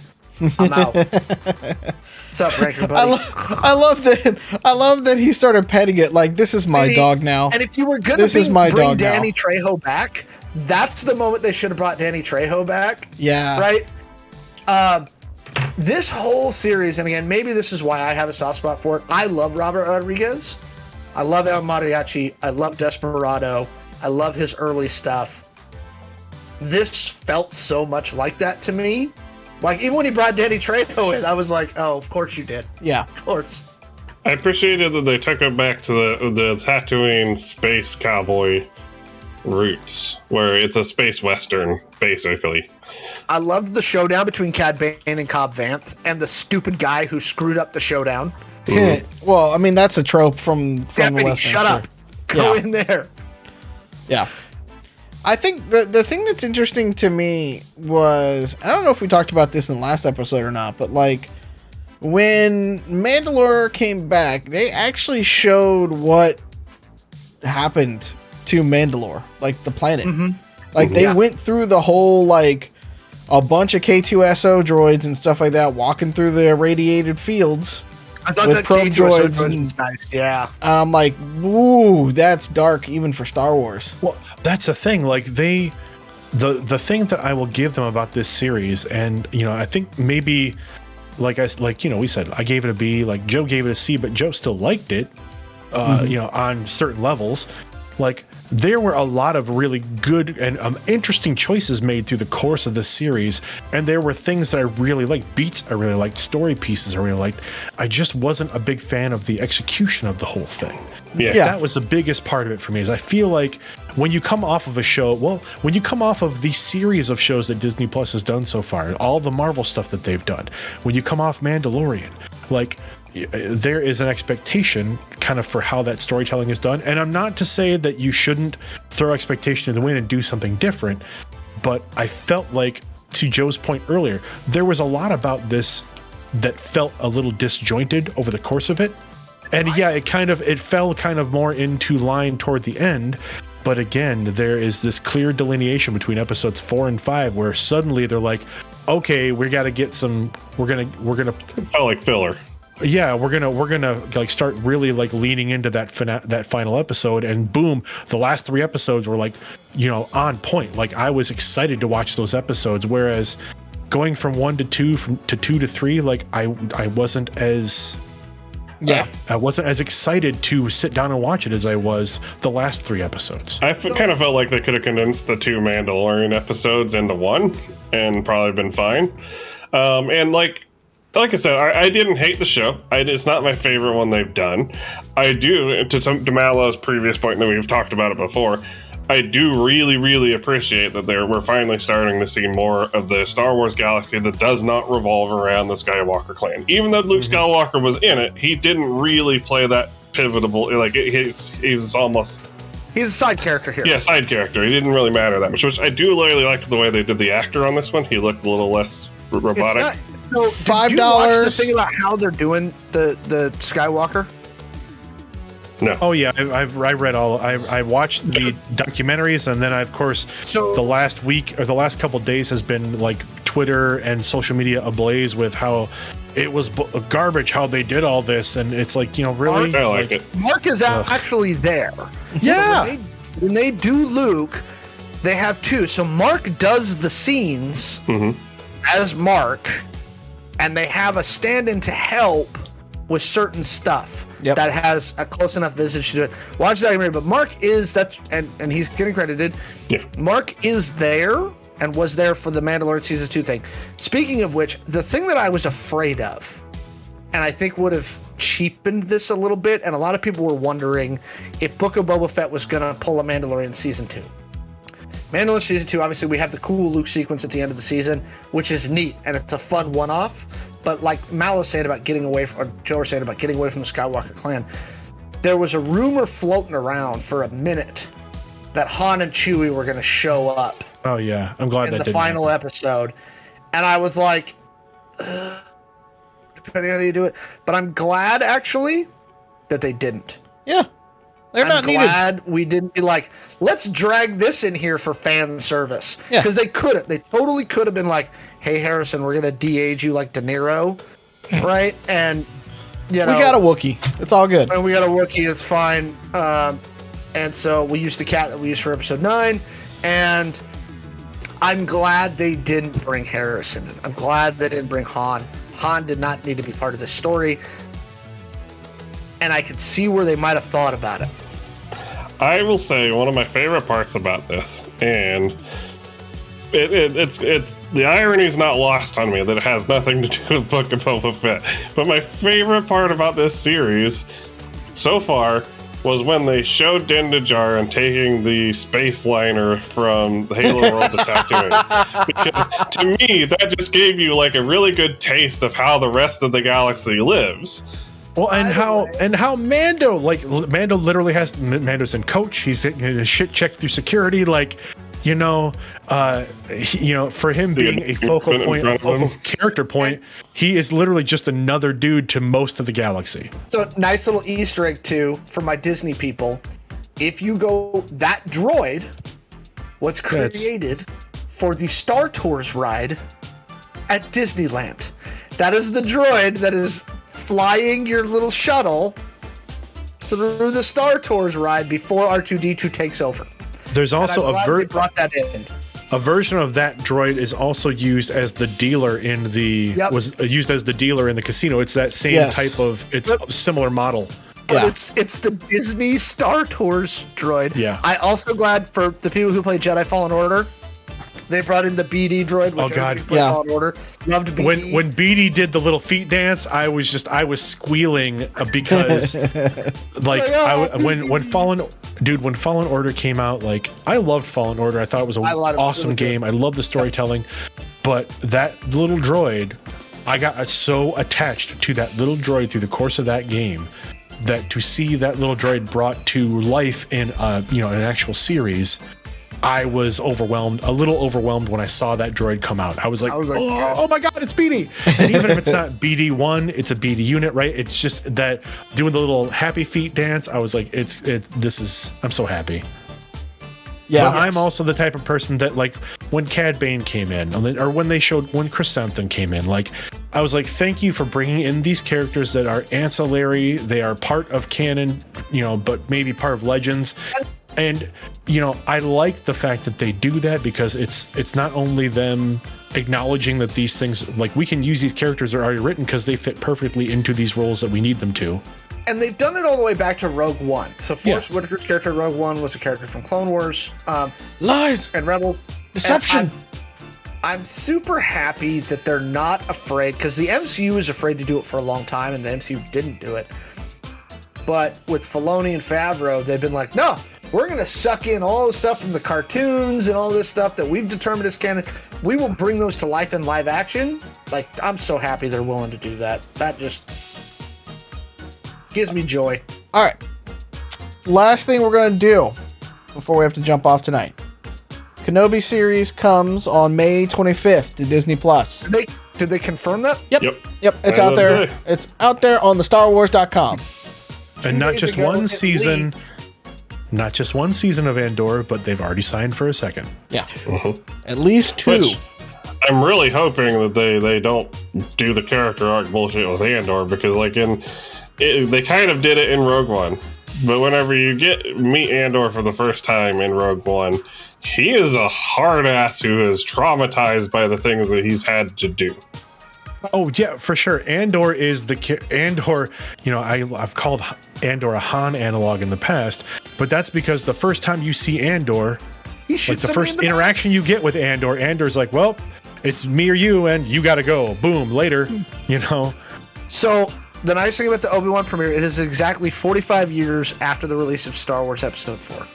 I'm out. [laughs] What's up, Rancor I, lo- I love that. I love that he started petting it like this is my See, dog now. And if you were gonna This is bring- my bring dog now. Danny Trejo back, that's the moment they should have brought Danny Trejo back. Yeah. Right. Um, this whole series, and again, maybe this is why I have a soft spot for it. I love Robert Rodriguez. I love El Mariachi. I love Desperado. I love his early stuff. This felt so much like that to me. Like even when he brought Danny Trejo in, I was like, "Oh, of course you did. Yeah. Of course." I appreciated that they took it back to the the Tatooine space cowboy roots, where it's a space western, basically. I loved the showdown between Cad Bane and Cobb Vanth, and the stupid guy who screwed up the showdown. well, I mean that's a trope from from the Deputy, Western, shut sure. up. Go Yeah. in there. Yeah. I think the the thing that's interesting to me was I don't know if we talked about this in the last episode or not, but like when Mandalore came back, they actually showed what happened to Mandalore, like the planet. Like they Yeah. went through the whole like a bunch of K2SO droids and stuff like that walking through the irradiated fields. I thought with that probe K2SO droids and- was nice. Yeah. I'm like, ooh, that's dark even for Star Wars. Well, that's the thing. Like they, the the thing that I will give them about this series, and you know, I think maybe, like I like you know, we said I gave it a B. Like Joe gave it a C, but Joe still liked it. Uh, You know, on certain levels, like there were a lot of really good and um, interesting choices made through the course of the series, and there were things that I really liked. Beats I really liked. Story pieces I really liked. I just wasn't a big fan of the execution of the whole thing Yeah. Yeah. that was the biggest part of it for me is i feel like when you come off of a show well when you come off of the series of shows that disney plus has done so far all the marvel stuff that they've done when you come off mandalorian like y- there is an expectation kind of for how that storytelling is done. And i'm not to say that you shouldn't throw expectation in the wind and do something different but i felt like to joe's point earlier there was a lot about this that felt a little disjointed over the course of it. And yeah it kind of it fell kind of more into line toward the end. But again there is this clear delineation between episodes four and five where suddenly they're like okay we got to get some we're gonna we're gonna Felt like filler. Yeah we're gonna we're gonna like start really like leaning into that fina- that final episode and boom the last three episodes were like you know on point like i was excited to watch those episodes whereas going from one to two from to two to three like i i wasn't as Yeah. I wasn't as excited to sit down and watch it as I was the last three episodes. I f- kind of felt like they could have condensed the two Mandalorian episodes into one and probably been fine. Um, and like, like I said, I, I didn't hate the show. I, it's not my favorite one they've done. I do, to, some, to Mallow's previous point, that we've talked about it before. I do really, really appreciate that there we're finally starting to see more of the Star Wars galaxy that does not revolve around the Skywalker clan. Even though Luke mm-hmm. Skywalker was in it, he didn't really play that pivotal. Like he's he was almost He's a side character here. yeah, side character. He didn't really matter that much, which I do really like the way they did the actor on this one. He looked a little less r- It's robotic. not, so did Five you watch the thing about how they're doing the the Skywalker? no. Oh yeah, I, I've I read all. I I watched the documentaries, and then I, of course, So- the last week or the last couple days has been like Twitter and social media ablaze with how it was bu- garbage how they did all this, and it's like you know really. I like it. Mark is a- actually there. Yeah. So when, they, when they do Luke, they have two. So Mark does the scenes Mhm. as Mark, and they have a stand-in to help with certain stuff Yep. that has a close enough visage to do it. Watch that documentary, but Mark is that's and and he's getting credited. Yeah. Mark is there and was there for the Mandalorian season two thing. Speaking of which, the thing that I was afraid of, and I think would have cheapened this a little bit, and a lot of people were wondering if Book of Boba Fett was gonna pull a Mandalorian season two. Mandalorian season two, obviously, we have the cool Luke sequence at the end of the season, which is neat and it's a fun one-off. But like Mal was saying about getting away from, or Joe was saying about getting away from the Skywalker clan, there was a rumor floating around for a minute that Han and Chewie were going to show up Oh yeah, I'm glad in that the final happen. episode, and I was like, "Uh, depending on how you do it. But I'm glad actually that they didn't. Yeah. They're I'm not needed. glad we didn't be like, let's drag this in here for fan service. Yeah. Because they could have. They totally could have been like, hey, Harrison, we're going to de age you like De Niro. [laughs] right? And, you know. We got a Wookiee. It's all good. and we got a Wookiee, it's fine. Um, and so we used the cat that we used for episode nine. And I'm glad they didn't bring Harrison. I'm glad they didn't bring Han. Han did not need to be part of this story. And I could see where they might have thought about it. I will say one of my favorite parts about this, and it, it, it's it's the irony is not lost on me that it has nothing to [laughs] do with Book of Boba Fett. But my favorite part about this series so far was when they showed Din Djarin taking the space liner from the Halo [laughs] World to Tatooine. Because to me, that just gave you like a really good taste of how the rest of the galaxy lives. Well, and By how way- and how Mando like Mando literally has Mando's in coach. He's getting his shit checked through security. Like, you know, uh, he- you know, for him being a focal point, a of him. focal character point, he is literally just another dude to most of the galaxy. So nice little Easter egg too for my Disney people. If you go, that droid was Yeah, it's- created for the Star Tours ride at Disneyland. That is the droid that is flying your little shuttle through the Star Tours ride before R2D2 takes over. There's also a glad ver- brought that in. a version of that droid is also used as the dealer in the Yep. was uh, used as the dealer in the casino. It's that same Yes. type of it's Yep. a similar model. But Yeah. it's it's the Disney Star Tours droid. Yeah. I also glad for the people who play Jedi Fallen Order. They brought in the BD droid. Which Oh, God. everybody played Yeah. Fallen Order. Loved BD. When when BD did the little feet dance, I was just I was squealing uh, because [laughs] like I, when when Fallen dude when Fallen Order came out, like I loved Fallen Order. I thought it was an I loved it. awesome Really good. game. I love the storytelling, but that little droid, I got uh, so attached to that little droid through the course of that game that to see that little droid brought to life in a you know an actual series. I was overwhelmed, a little overwhelmed when I saw that droid come out. I was like, I was like, oh, yeah. oh my god, it's BD. And even if it's not [laughs] BD1, it's a BD unit, right? It's just that doing the little happy feet dance. I was like, it's it's this is I'm so happy. Yeah. But I'm also the type of person that like when Cad Bane came in, or when they showed when Chrysanthemum came in, like I was like, thank you for bringing in these characters that are ancillary. They are part of canon, you know, but maybe part of Legends. And you know, I like the fact that they do that because it's it's not only them acknowledging that these things like we can use these characters that are already written because they fit perfectly into these roles that we need them to. and they've done it all the way back to Rogue One. So Forest Yeah. Whitaker's character Rogue One was a character from Clone Wars um, Lies. and Rebels. Deception. And I'm, I'm super happy that they're not afraid because the MCU is afraid to do it for a long time, and the MCU didn't do it. But with Filoni and Favreau, they've been like, no, we're going to suck in all the stuff from the cartoons and all this stuff that we've determined is canon. We will bring those to life in live action. Like, I'm so happy they're willing to do that. That just gives me joy. All right. Last thing we're going to do before we have to jump off tonight. Kenobi series comes on May 25th to Disney Plus. Did they did they confirm that? Yep. Yep. Yep. It's As out there. today. It's out there on the StarWars.com. And not just one it season, not just one season of Andor, but they've already signed for a second. Yeah. Mm-hmm. At least two. Which I'm really hoping that they they don't do the character arc bullshit with Andor because like in it, they kind of did it in Rogue One, but whenever you get meet Andor for the first time in Rogue One, he is a hard ass who is traumatized by the things that he's had to do. Oh yeah, for sure. Andor is the ki- Andor. You know, I I've called Andor a Han analog in the past, but that's because the first time you see Andor, He like the first in the back. interaction you get with Andor, Andor's like, well, it's me or you, and you got to go. Boom, later. You know. So the nice thing about the Obi Wan premiere, it is exactly 45 years after the release of Star Wars Episode 4.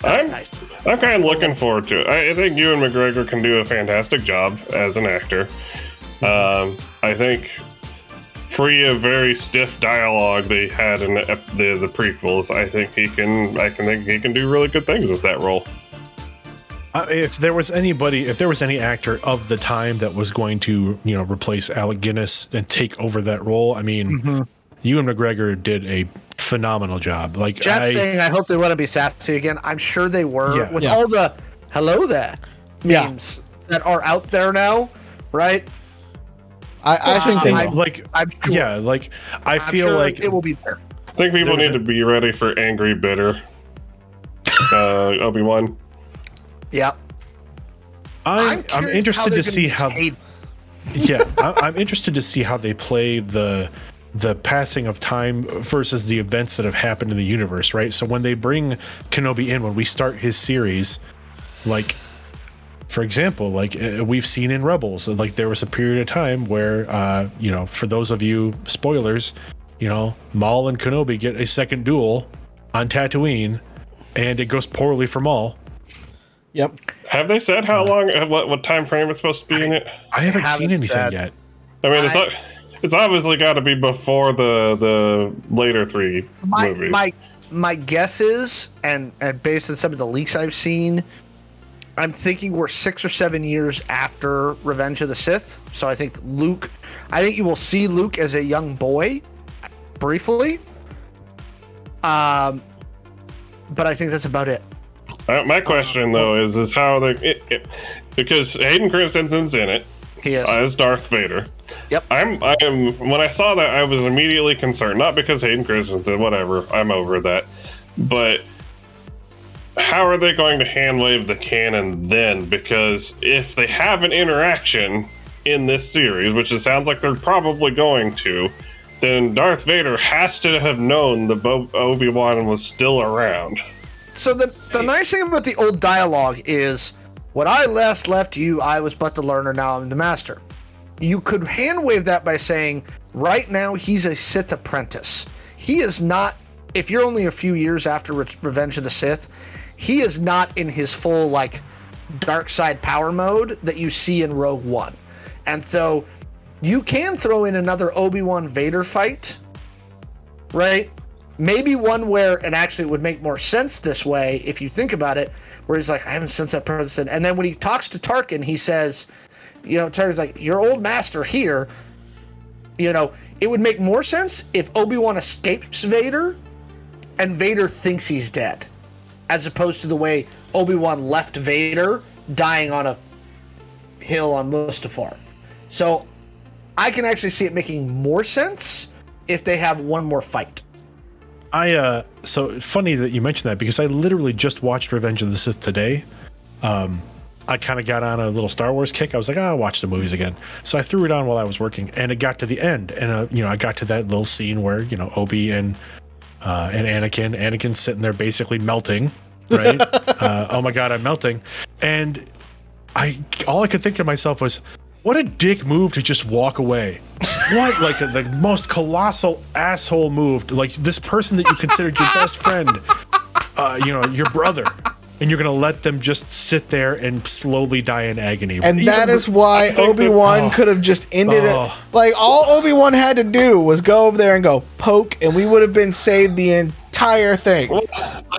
That's I'm nice. I'm kind of looking forward to it. I, I think and McGregor can do a fantastic job as an actor. Um, I think free of very stiff dialogue they had in the, the the prequels, I think he can. I can think he can do really good things with that role. Uh, if there was anybody, if there was any actor of the time that was going to, you know, replace Alec Guinness and take over that role, I mean, Mm-hmm. Ewan McGregor did a phenomenal job. Like Chat's I, saying, I hope they want to be sassy again. I'm sure they were. Yeah. With Yeah. all the hello there Yeah. memes that are out there now, right? I, I think they think- will. like, I'm sure. yeah, like I I'm feel sure like it will be there. I think people There was need to be ready for angry, bitter [laughs] uh, Obi Wan. Yeah. I'm, I'm, interested to see how. hate- yeah, I, I'm interested to see how they play the the passing of time versus the events that have happened in the universe, right? So when they bring Kenobi in, when we start his series, like for example, like uh, we've seen in Rebels, like there was a period of time where, uh, you know, for those of you spoilers, you know, Maul and Kenobi get a second duel on Tatooine, and it goes poorly for Maul. Yep. Have they said how long, uh, what what time frame it's supposed to be in it? I haven't, seen haven't anything said. yet. I mean, it's I- o- it's obviously got to be before the the later three my movies. my my guess is, and and based on some of the leaks I've seen, I'm thinking we're six or seven years after Revenge of the Sith. So I think Luke, I think you will see Luke as a young boy, briefly. Um, but I think that's about it. Uh, my question though is is how they it, it, because Hayden Christensen's in it. He is. as Darth Vader. Yep. I'm I am when I saw that I was immediately concerned. Not because Hayden Christensen, whatever, I'm over that. But how are they going to hand wave the canon then? Because if they have an interaction in this series, which it sounds like they're probably going to, then Darth Vader has to have known the Bo- Obi Wan was still around. So the the nice thing about the old dialogue is, when I last left you, I was but the learner. Now I'm the master. You could hand wave that by saying, right now he's a Sith apprentice. He is not. If you're only a few years after Re- Revenge of the Sith, he is not in his full like dark side power mode that you see in Rogue One, and so you can throw in another Obi Wan Vader fight, right? maybe one where and actually it would make more sense this way if you think about it where he's like i haven't sensed that person and then when he talks to tarkin he says you know tarkin's like your old master here you know it would make more sense if obi-wan escapes vader and vader thinks he's dead as opposed to the way obi-wan left vader dying on a hill on mustafar so i can actually see it making more sense if they have one more fight I uh so funny that you mentioned that because I literally just watched Revenge of the Sith today. Um I kind of got on a little Star Wars kick. I was like, oh, I'll watch the movies again. So I threw it on while I was working, and it got to the end, and uh, you know, I got to that little scene where you know Obi and uh, and Anakin, Anakin's sitting there basically melting, right? [laughs] uh, oh my god, I'm melting, and I all I could think to myself was, what a dick move to just walk away. What like the most colossal asshole move? Like this person that you considered your best friend, uh, you know, your brother, and you're gonna let them just sit there and slowly die in agony. And Even that is why Obi Wan that's- could have just ended Oh. it. Like all Obi Wan had to do was go over there and go poke, and we would have been saved the entire thing. Well,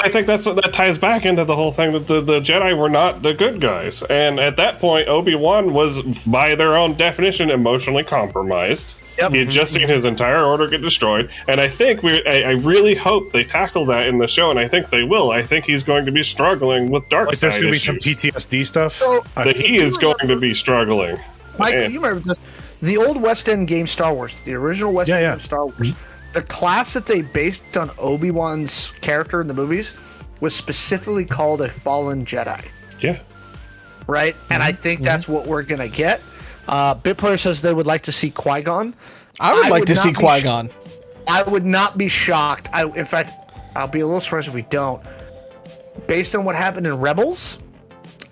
I think that's that ties back into the whole thing that the, the Jedi were not the good guys, and at that point, Obi Wan was, by their own definition, emotionally compromised. Yep. He had just seen his entire order get destroyed, and I think we. I, I really hope they tackle that in the show, and I think they will. I think he's going to be struggling with dark like there's gonna be some. PTSD stuff. So- that he is going to be struggling. Michael, And- you remember this? The old West End game Star Wars, the original West Yeah, End yeah. game Star Wars. Mm-hmm. The class that they based on Obi Wan's character in the movies was specifically called a fallen Jedi, Yeah. right? And I Mm-hmm. think that's what we're gonna get. Uh, Bitplayer says they would like to see Qui Gon. I would I like would to see be Qui Gon. I would not be shocked. I, in fact, I'll be a little surprised if we don't. Based on what happened in Rebels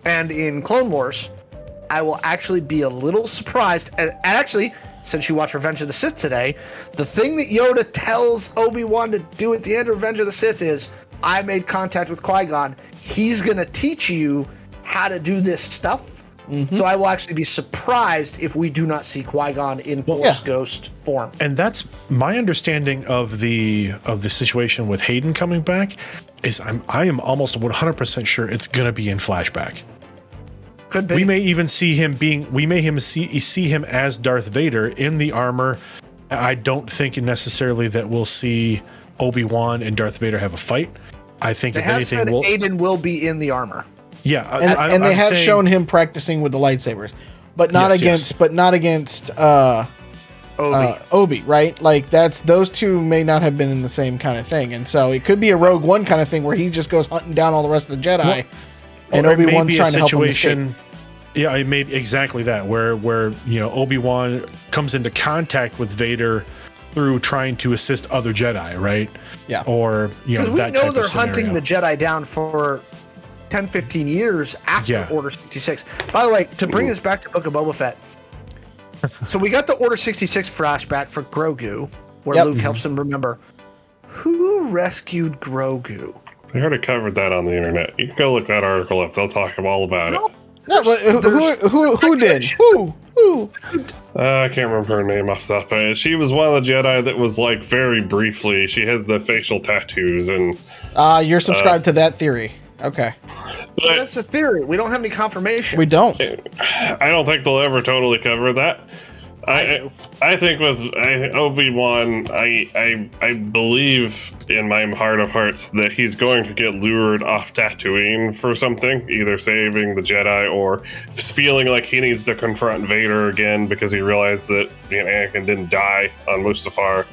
and in Clone Wars, I will actually be a little surprised. And and actually, since you watch Revenge of the Sith today, the thing that Yoda tells Obi Wan to do at the end of Revenge of the Sith is, "I made contact with Qui Gon. He's gonna teach you how to do this stuff." Mm-hmm. So I will actually be surprised if we do not see Qui Gon in Force yeah. Ghost form. and that's my understanding of the of the situation with Hayden coming back is I'm I am almost 100% sure it's going to be in flashback. Could be. We may even see him being we may him see see him as Darth Vader in the armor. I don't think necessarily that we'll see Obi-Wan and Darth Vader have a fight. I think They if have anything said we'll Hayden will be in the armor. yeah, and, I- and they I'm have saying- shown him practicing with the lightsabers, but not Yes, against, yes. but not against uh, Obi. uh, Obi, right? Like that's those two may not have been in the same kind of thing, and so it could be a Rogue One kind of thing where he just goes hunting down all the rest of the Jedi, and it Obi may Wan's be a trying to help him escape. situation. Yeah, it may exactly that where where you know Obi Wan comes into contact with Vader through trying to assist other Jedi, right? Yeah. Or you know Because we know type they're of hunting the Jedi down for 10, 15 years after Yeah. Order 66. By the way, to bring us back to Book of Boba Fett. so we got the Order 66 flashback for Grogu, where Yep. Luke helps him remember who rescued Grogu. I already covered that on the internet. You can go look that article up. They'll talk all about it. No, No, but who who who, who did? Who who? Uh, I can't remember her name off the top of my head. She was one of the Jedi that was like very briefly. She has the facial tattoos, and Uh, you're subscribed to that theory. Okay, but that's a theory. We don't have any confirmation. we don't. I don't think they'll ever totally cover that. I, I think with Obi Wan, I, I I believe in my heart of hearts that he's going to get lured off Tatooine for something, either saving the Jedi or feeling like he needs to confront Vader again because he realized that you know, Anakin didn't die on Mustafar,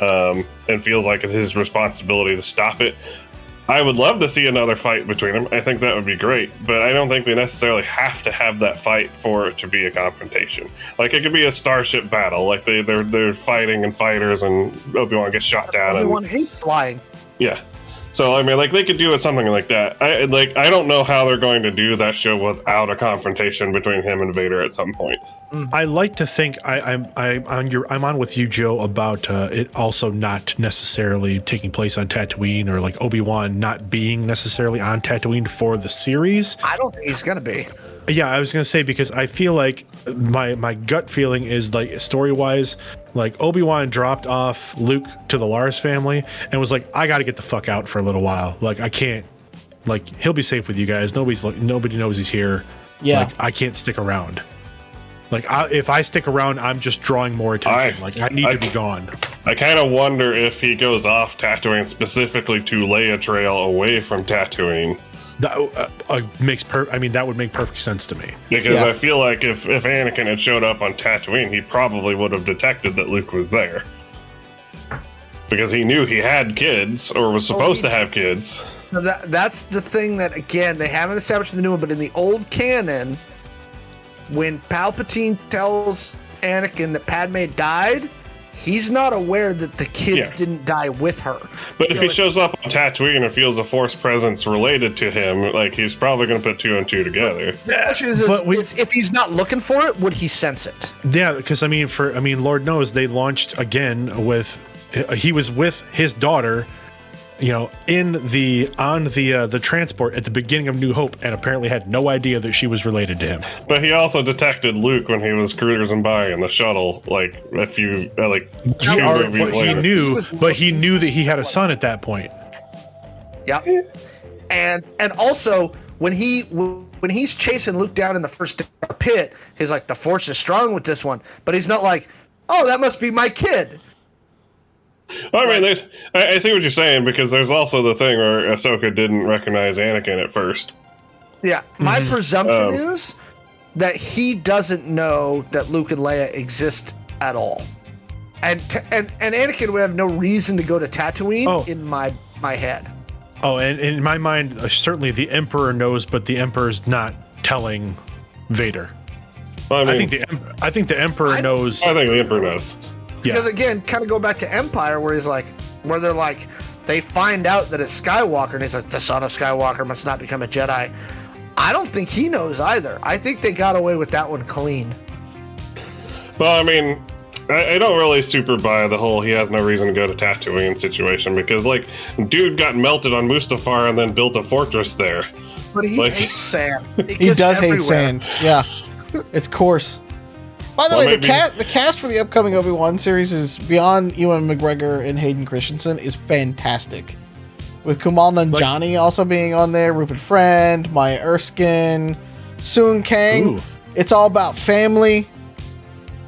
um, and feels like it's his responsibility to stop it. I would love to see another fight between them. I think that would be great, but I don't think they necessarily have to have that fight for it to be a confrontation. Like it could be a starship battle, like they they're they're fighting and fighters, and Obi Wan gets shot down. Everyone And, hates flying. yeah, so I mean, like they could do it something like that. I like I don't know how they're going to do that show without a confrontation between him and Vader at some point. I like to think I, I'm I, on your I'm on with you, Joe, about uh, it also not necessarily taking place on Tatooine or like Obi Wan not being necessarily on Tatooine for the series. I don't think he's gonna be. Yeah, I was gonna say because I feel like my my gut feeling is like story wise, like Obi Wan dropped off Luke to the Lars family and was like, I got to get the fuck out for a little while. Like I can't, like he'll be safe with you guys. Nobody's like nobody knows he's here. Yeah. like I can't stick around. Like I, if I stick around, I'm just drawing more attention. I- like I need I- to be gone. I kind of wonder if he goes off Tatooine specifically to lay a trail away from Tatooine. That uh, uh, makes per. I mean, that would make perfect sense to me. Because Yeah. I feel like if, if Anakin had showed up on Tatooine, he probably would have detected that Luke was there. Because he knew he had kids, or was supposed to have kids. So that that's the thing that again they haven't established in the new one, but in the old canon, when Palpatine tells Anakin that Padme died, he's not aware that the kids Yeah. didn't die with her. But if You he shows up on Tatooine and feels a Force presence related to him, like he's probably going to put two and two together. the question is, But we- is if he's not looking for it, would he sense it? Yeah, because I mean, for I mean, Lord knows they launched again with he was with his daughter, you know, in the on the uh, the transport at the beginning of New Hope, and apparently had no idea that she was related to him. But he also detected Luke when he was cruising by in the shuttle, like a few, uh, like two Or- movies but he knew, but he knew that he had a son at that point. Yeah, And and also when he when he's chasing Luke down in the first pit, he's like, the Force is strong with this one, but he's not like, oh, that must be my kid. I mean, there's. I, I see what you're saying because there's also the thing where Ahsoka didn't recognize Anakin at first. Yeah, my presumption Um, is that he doesn't know that Luke and Leia exist at all, and t- and and Anakin would have no reason to go to Tatooine Oh. in my my head. Oh, and, and in my mind, uh, certainly the Emperor knows, but the Emperor's not telling Vader. Well, I, mean, I think the I think the Emperor I- knows. I think the Emperor knows. Yeah, Because again, kind of go back to Empire, where he's like, where they're like, they find out that it's Skywalker, and he's like, the son of Skywalker must not become a Jedi. I don't think he knows either. I think they got away with that one clean. Well, I mean, I, I don't really super buy the whole he has no reason to go to Tatooine situation because, like, dude got melted on Mustafar and then built a fortress there. But he Like- hates sand. [laughs] It He gets does hate sand. Yeah, it's coarse. By the Well, way, the cast the cast for the upcoming Obi Wan series is beyond Ewan McGregor and Hayden Christensen is fantastic. With Kumail Nanjiani also being on there, Rupert Friend, Maya Erskine, Sung Kang. Ooh. It's all about family.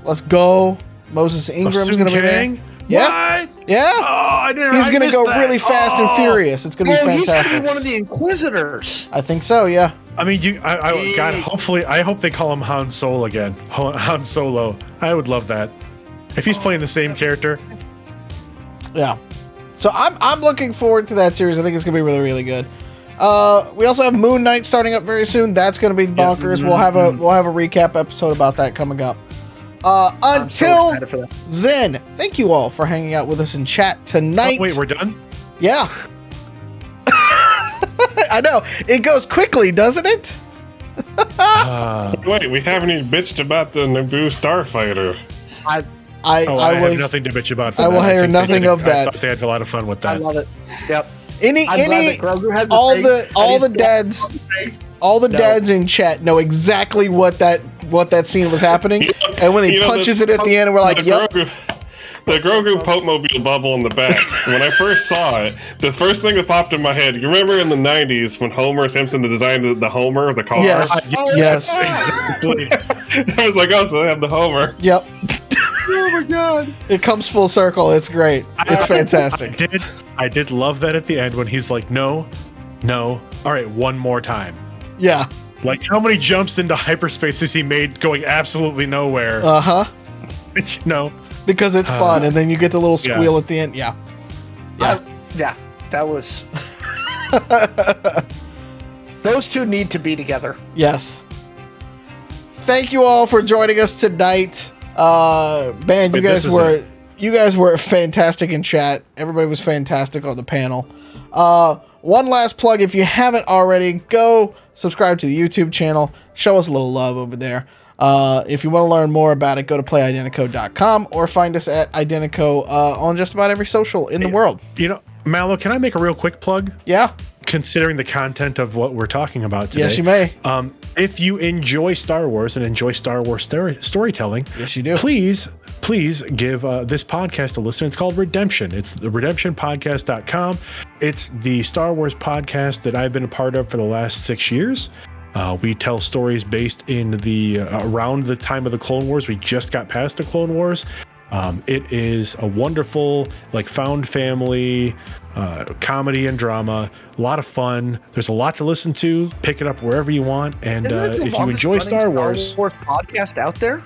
Let's go. Moses oh, Ingram's Sun gonna be there. Kang? Yeah, What? Yeah. Oh, I didn't. He's I gonna go that. really fast and Oh. furious. It's gonna be Oh, he's fantastic. gonna be one of the Inquisitors. I think so. Yeah. I mean, you. I, I God. Hopefully, I hope they call him Han Solo again. Han Han Solo. I would love that. If he's playing the same character. Yeah. So I'm I'm looking forward to that series. I think it's gonna be really really good. Uh, we also have Moon Knight starting up very soon. That's gonna be bonkers. We'll have a we'll have a recap episode about that coming up. Uh, I'm so until for that. then, thank you all for hanging out with us in chat Oh, tonight. wait, we're done. yeah. [laughs] I know it goes quickly, doesn't it? Uh, [laughs] Wait, we haven't even bitched about the Naboo Starfighter. I I oh, I, I, will have nothing to bitch about. For I will that. hear think they nothing did a- of I that. thought they had a lot of fun with that. I love it. Yep. any I'm glad any that Grogu has the all the and all the got- dads all the No. dads in chat know exactly what that what that scene was happening, You know- and when he you know, punches the- it at the end, we're like, the "Yep." Grogu, the Grogu Pope Mobile bubble in the back. When I first saw it, the first thing that popped in my head, you remember in the 90s when Homer Simpson designed the, the Homer, the car? Yes. [laughs] Oh, yes. [laughs] Exactly. I was like, oh, so they have the Homer. Yep. [laughs] Oh my god. It comes full circle. It's great. It's fantastic. I fantastic. did. I did love that at the end when he's like, "No, no, all right, one more time." Yeah. Like, how many jumps into hyperspace has he made going absolutely nowhere? Uh huh. [laughs] you know, Because it's fun, and then you get the little yeah. squeal at the end. Yeah. Yeah. yeah. That was. [laughs] Those two need to be together. Yes. Thank you all for joining us tonight. Uh, man, But you guys were it. you guys were fantastic in chat. Everybody was fantastic on the panel. Uh, one last plug: if you haven't already, go subscribe to the YouTube channel. Show us a little love over there. Uh, if you want to learn more about it, go to playidentico.com or find us at Identico uh, on just about every social in the world. you know, Mallow, can I make a real quick plug? Yeah. Considering the content of what we're talking about today, Yes, you may. Um, if you enjoy Star Wars and enjoy Star Wars story- storytelling, Yes, you do. Please, please give uh, this podcast a listen. It's called Redemption. It's the redemptionpodcast.com. It's the Star Wars podcast that I've been a part of for the last six years. Uh, we tell stories based in the uh, around the time of the Clone Wars. We just got past the Clone Wars. Um, it is a wonderful, like, found family uh, comedy and drama. A lot of fun. There's a lot to listen to. Pick it up wherever you want. And uh, if you enjoy running Star Wars, podcast out there.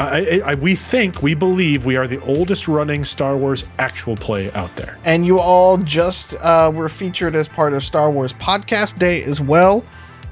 I, I, we think, we believe we are the oldest running Star Wars actual play out there. and you all just uh, were featured as part of Star Wars Podcast Day as well.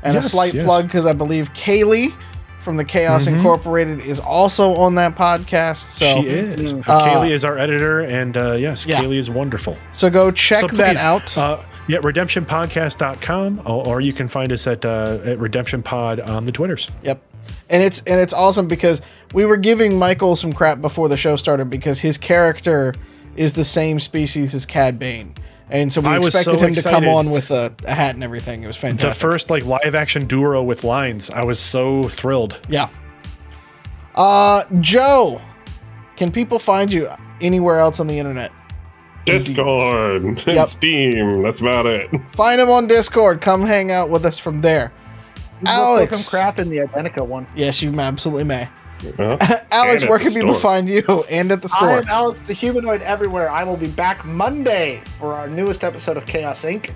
And a slight yes. plug because I believe Kaylee from the Chaos Incorporated is also on that podcast. So Mm-hmm. she is. Uh, Uh, Kaylee is our editor, and uh, yes, Yeah. Kaylee is wonderful. so go check So that out. Uh, yeah, redemptionpodcast.com, or, you can find us at, uh, at Redemption Pod on the Twitters. Yep. And it's and it's awesome because we were giving Michael some crap before the show started because his character is the same species as Cad Bane. And so we I expected so him to come on with a, a hat and everything. It was fantastic. The first like live action duo with lines. I was so thrilled. Yeah. Uh, Joe, can people find you anywhere else on the internet? Discord and Yep. Steam. That's about it. Find him on Discord. Come hang out with us from there. Alex. Alex. crap in the Identico one. Yes, you absolutely may. Well, [laughs] Alex, where the can people find you? And at the store? I store. am Alex the Humanoid everywhere. I will be back Monday for our newest episode of Chaos Inc.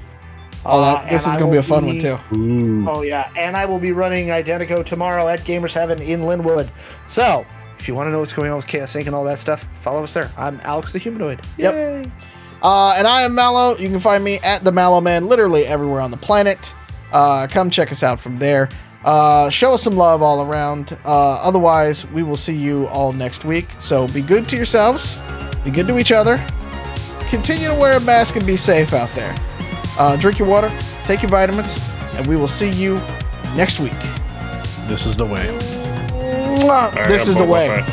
Oh, Uh, this is going to be a will fun one, too. Ooh. Oh yeah, and I will be running Identico tomorrow at Gamers Heaven in Linwood. So, if you want to know what's going on with Chaos Inc. and all that stuff, follow us there. I'm Alex the Humanoid. Yep. Yay. Uh, and I am Mallow. You can find me at the Mallow Man literally everywhere on the planet. Uh, come check us out from there. Uh, show us some love all around. Uh, otherwise, we will see you all next week. So be good to yourselves, be good to each other, continue to wear a mask and be safe out there. Uh, drink your water, take your vitamins, and we will see you next week. This is the way. Mwah. This is the way.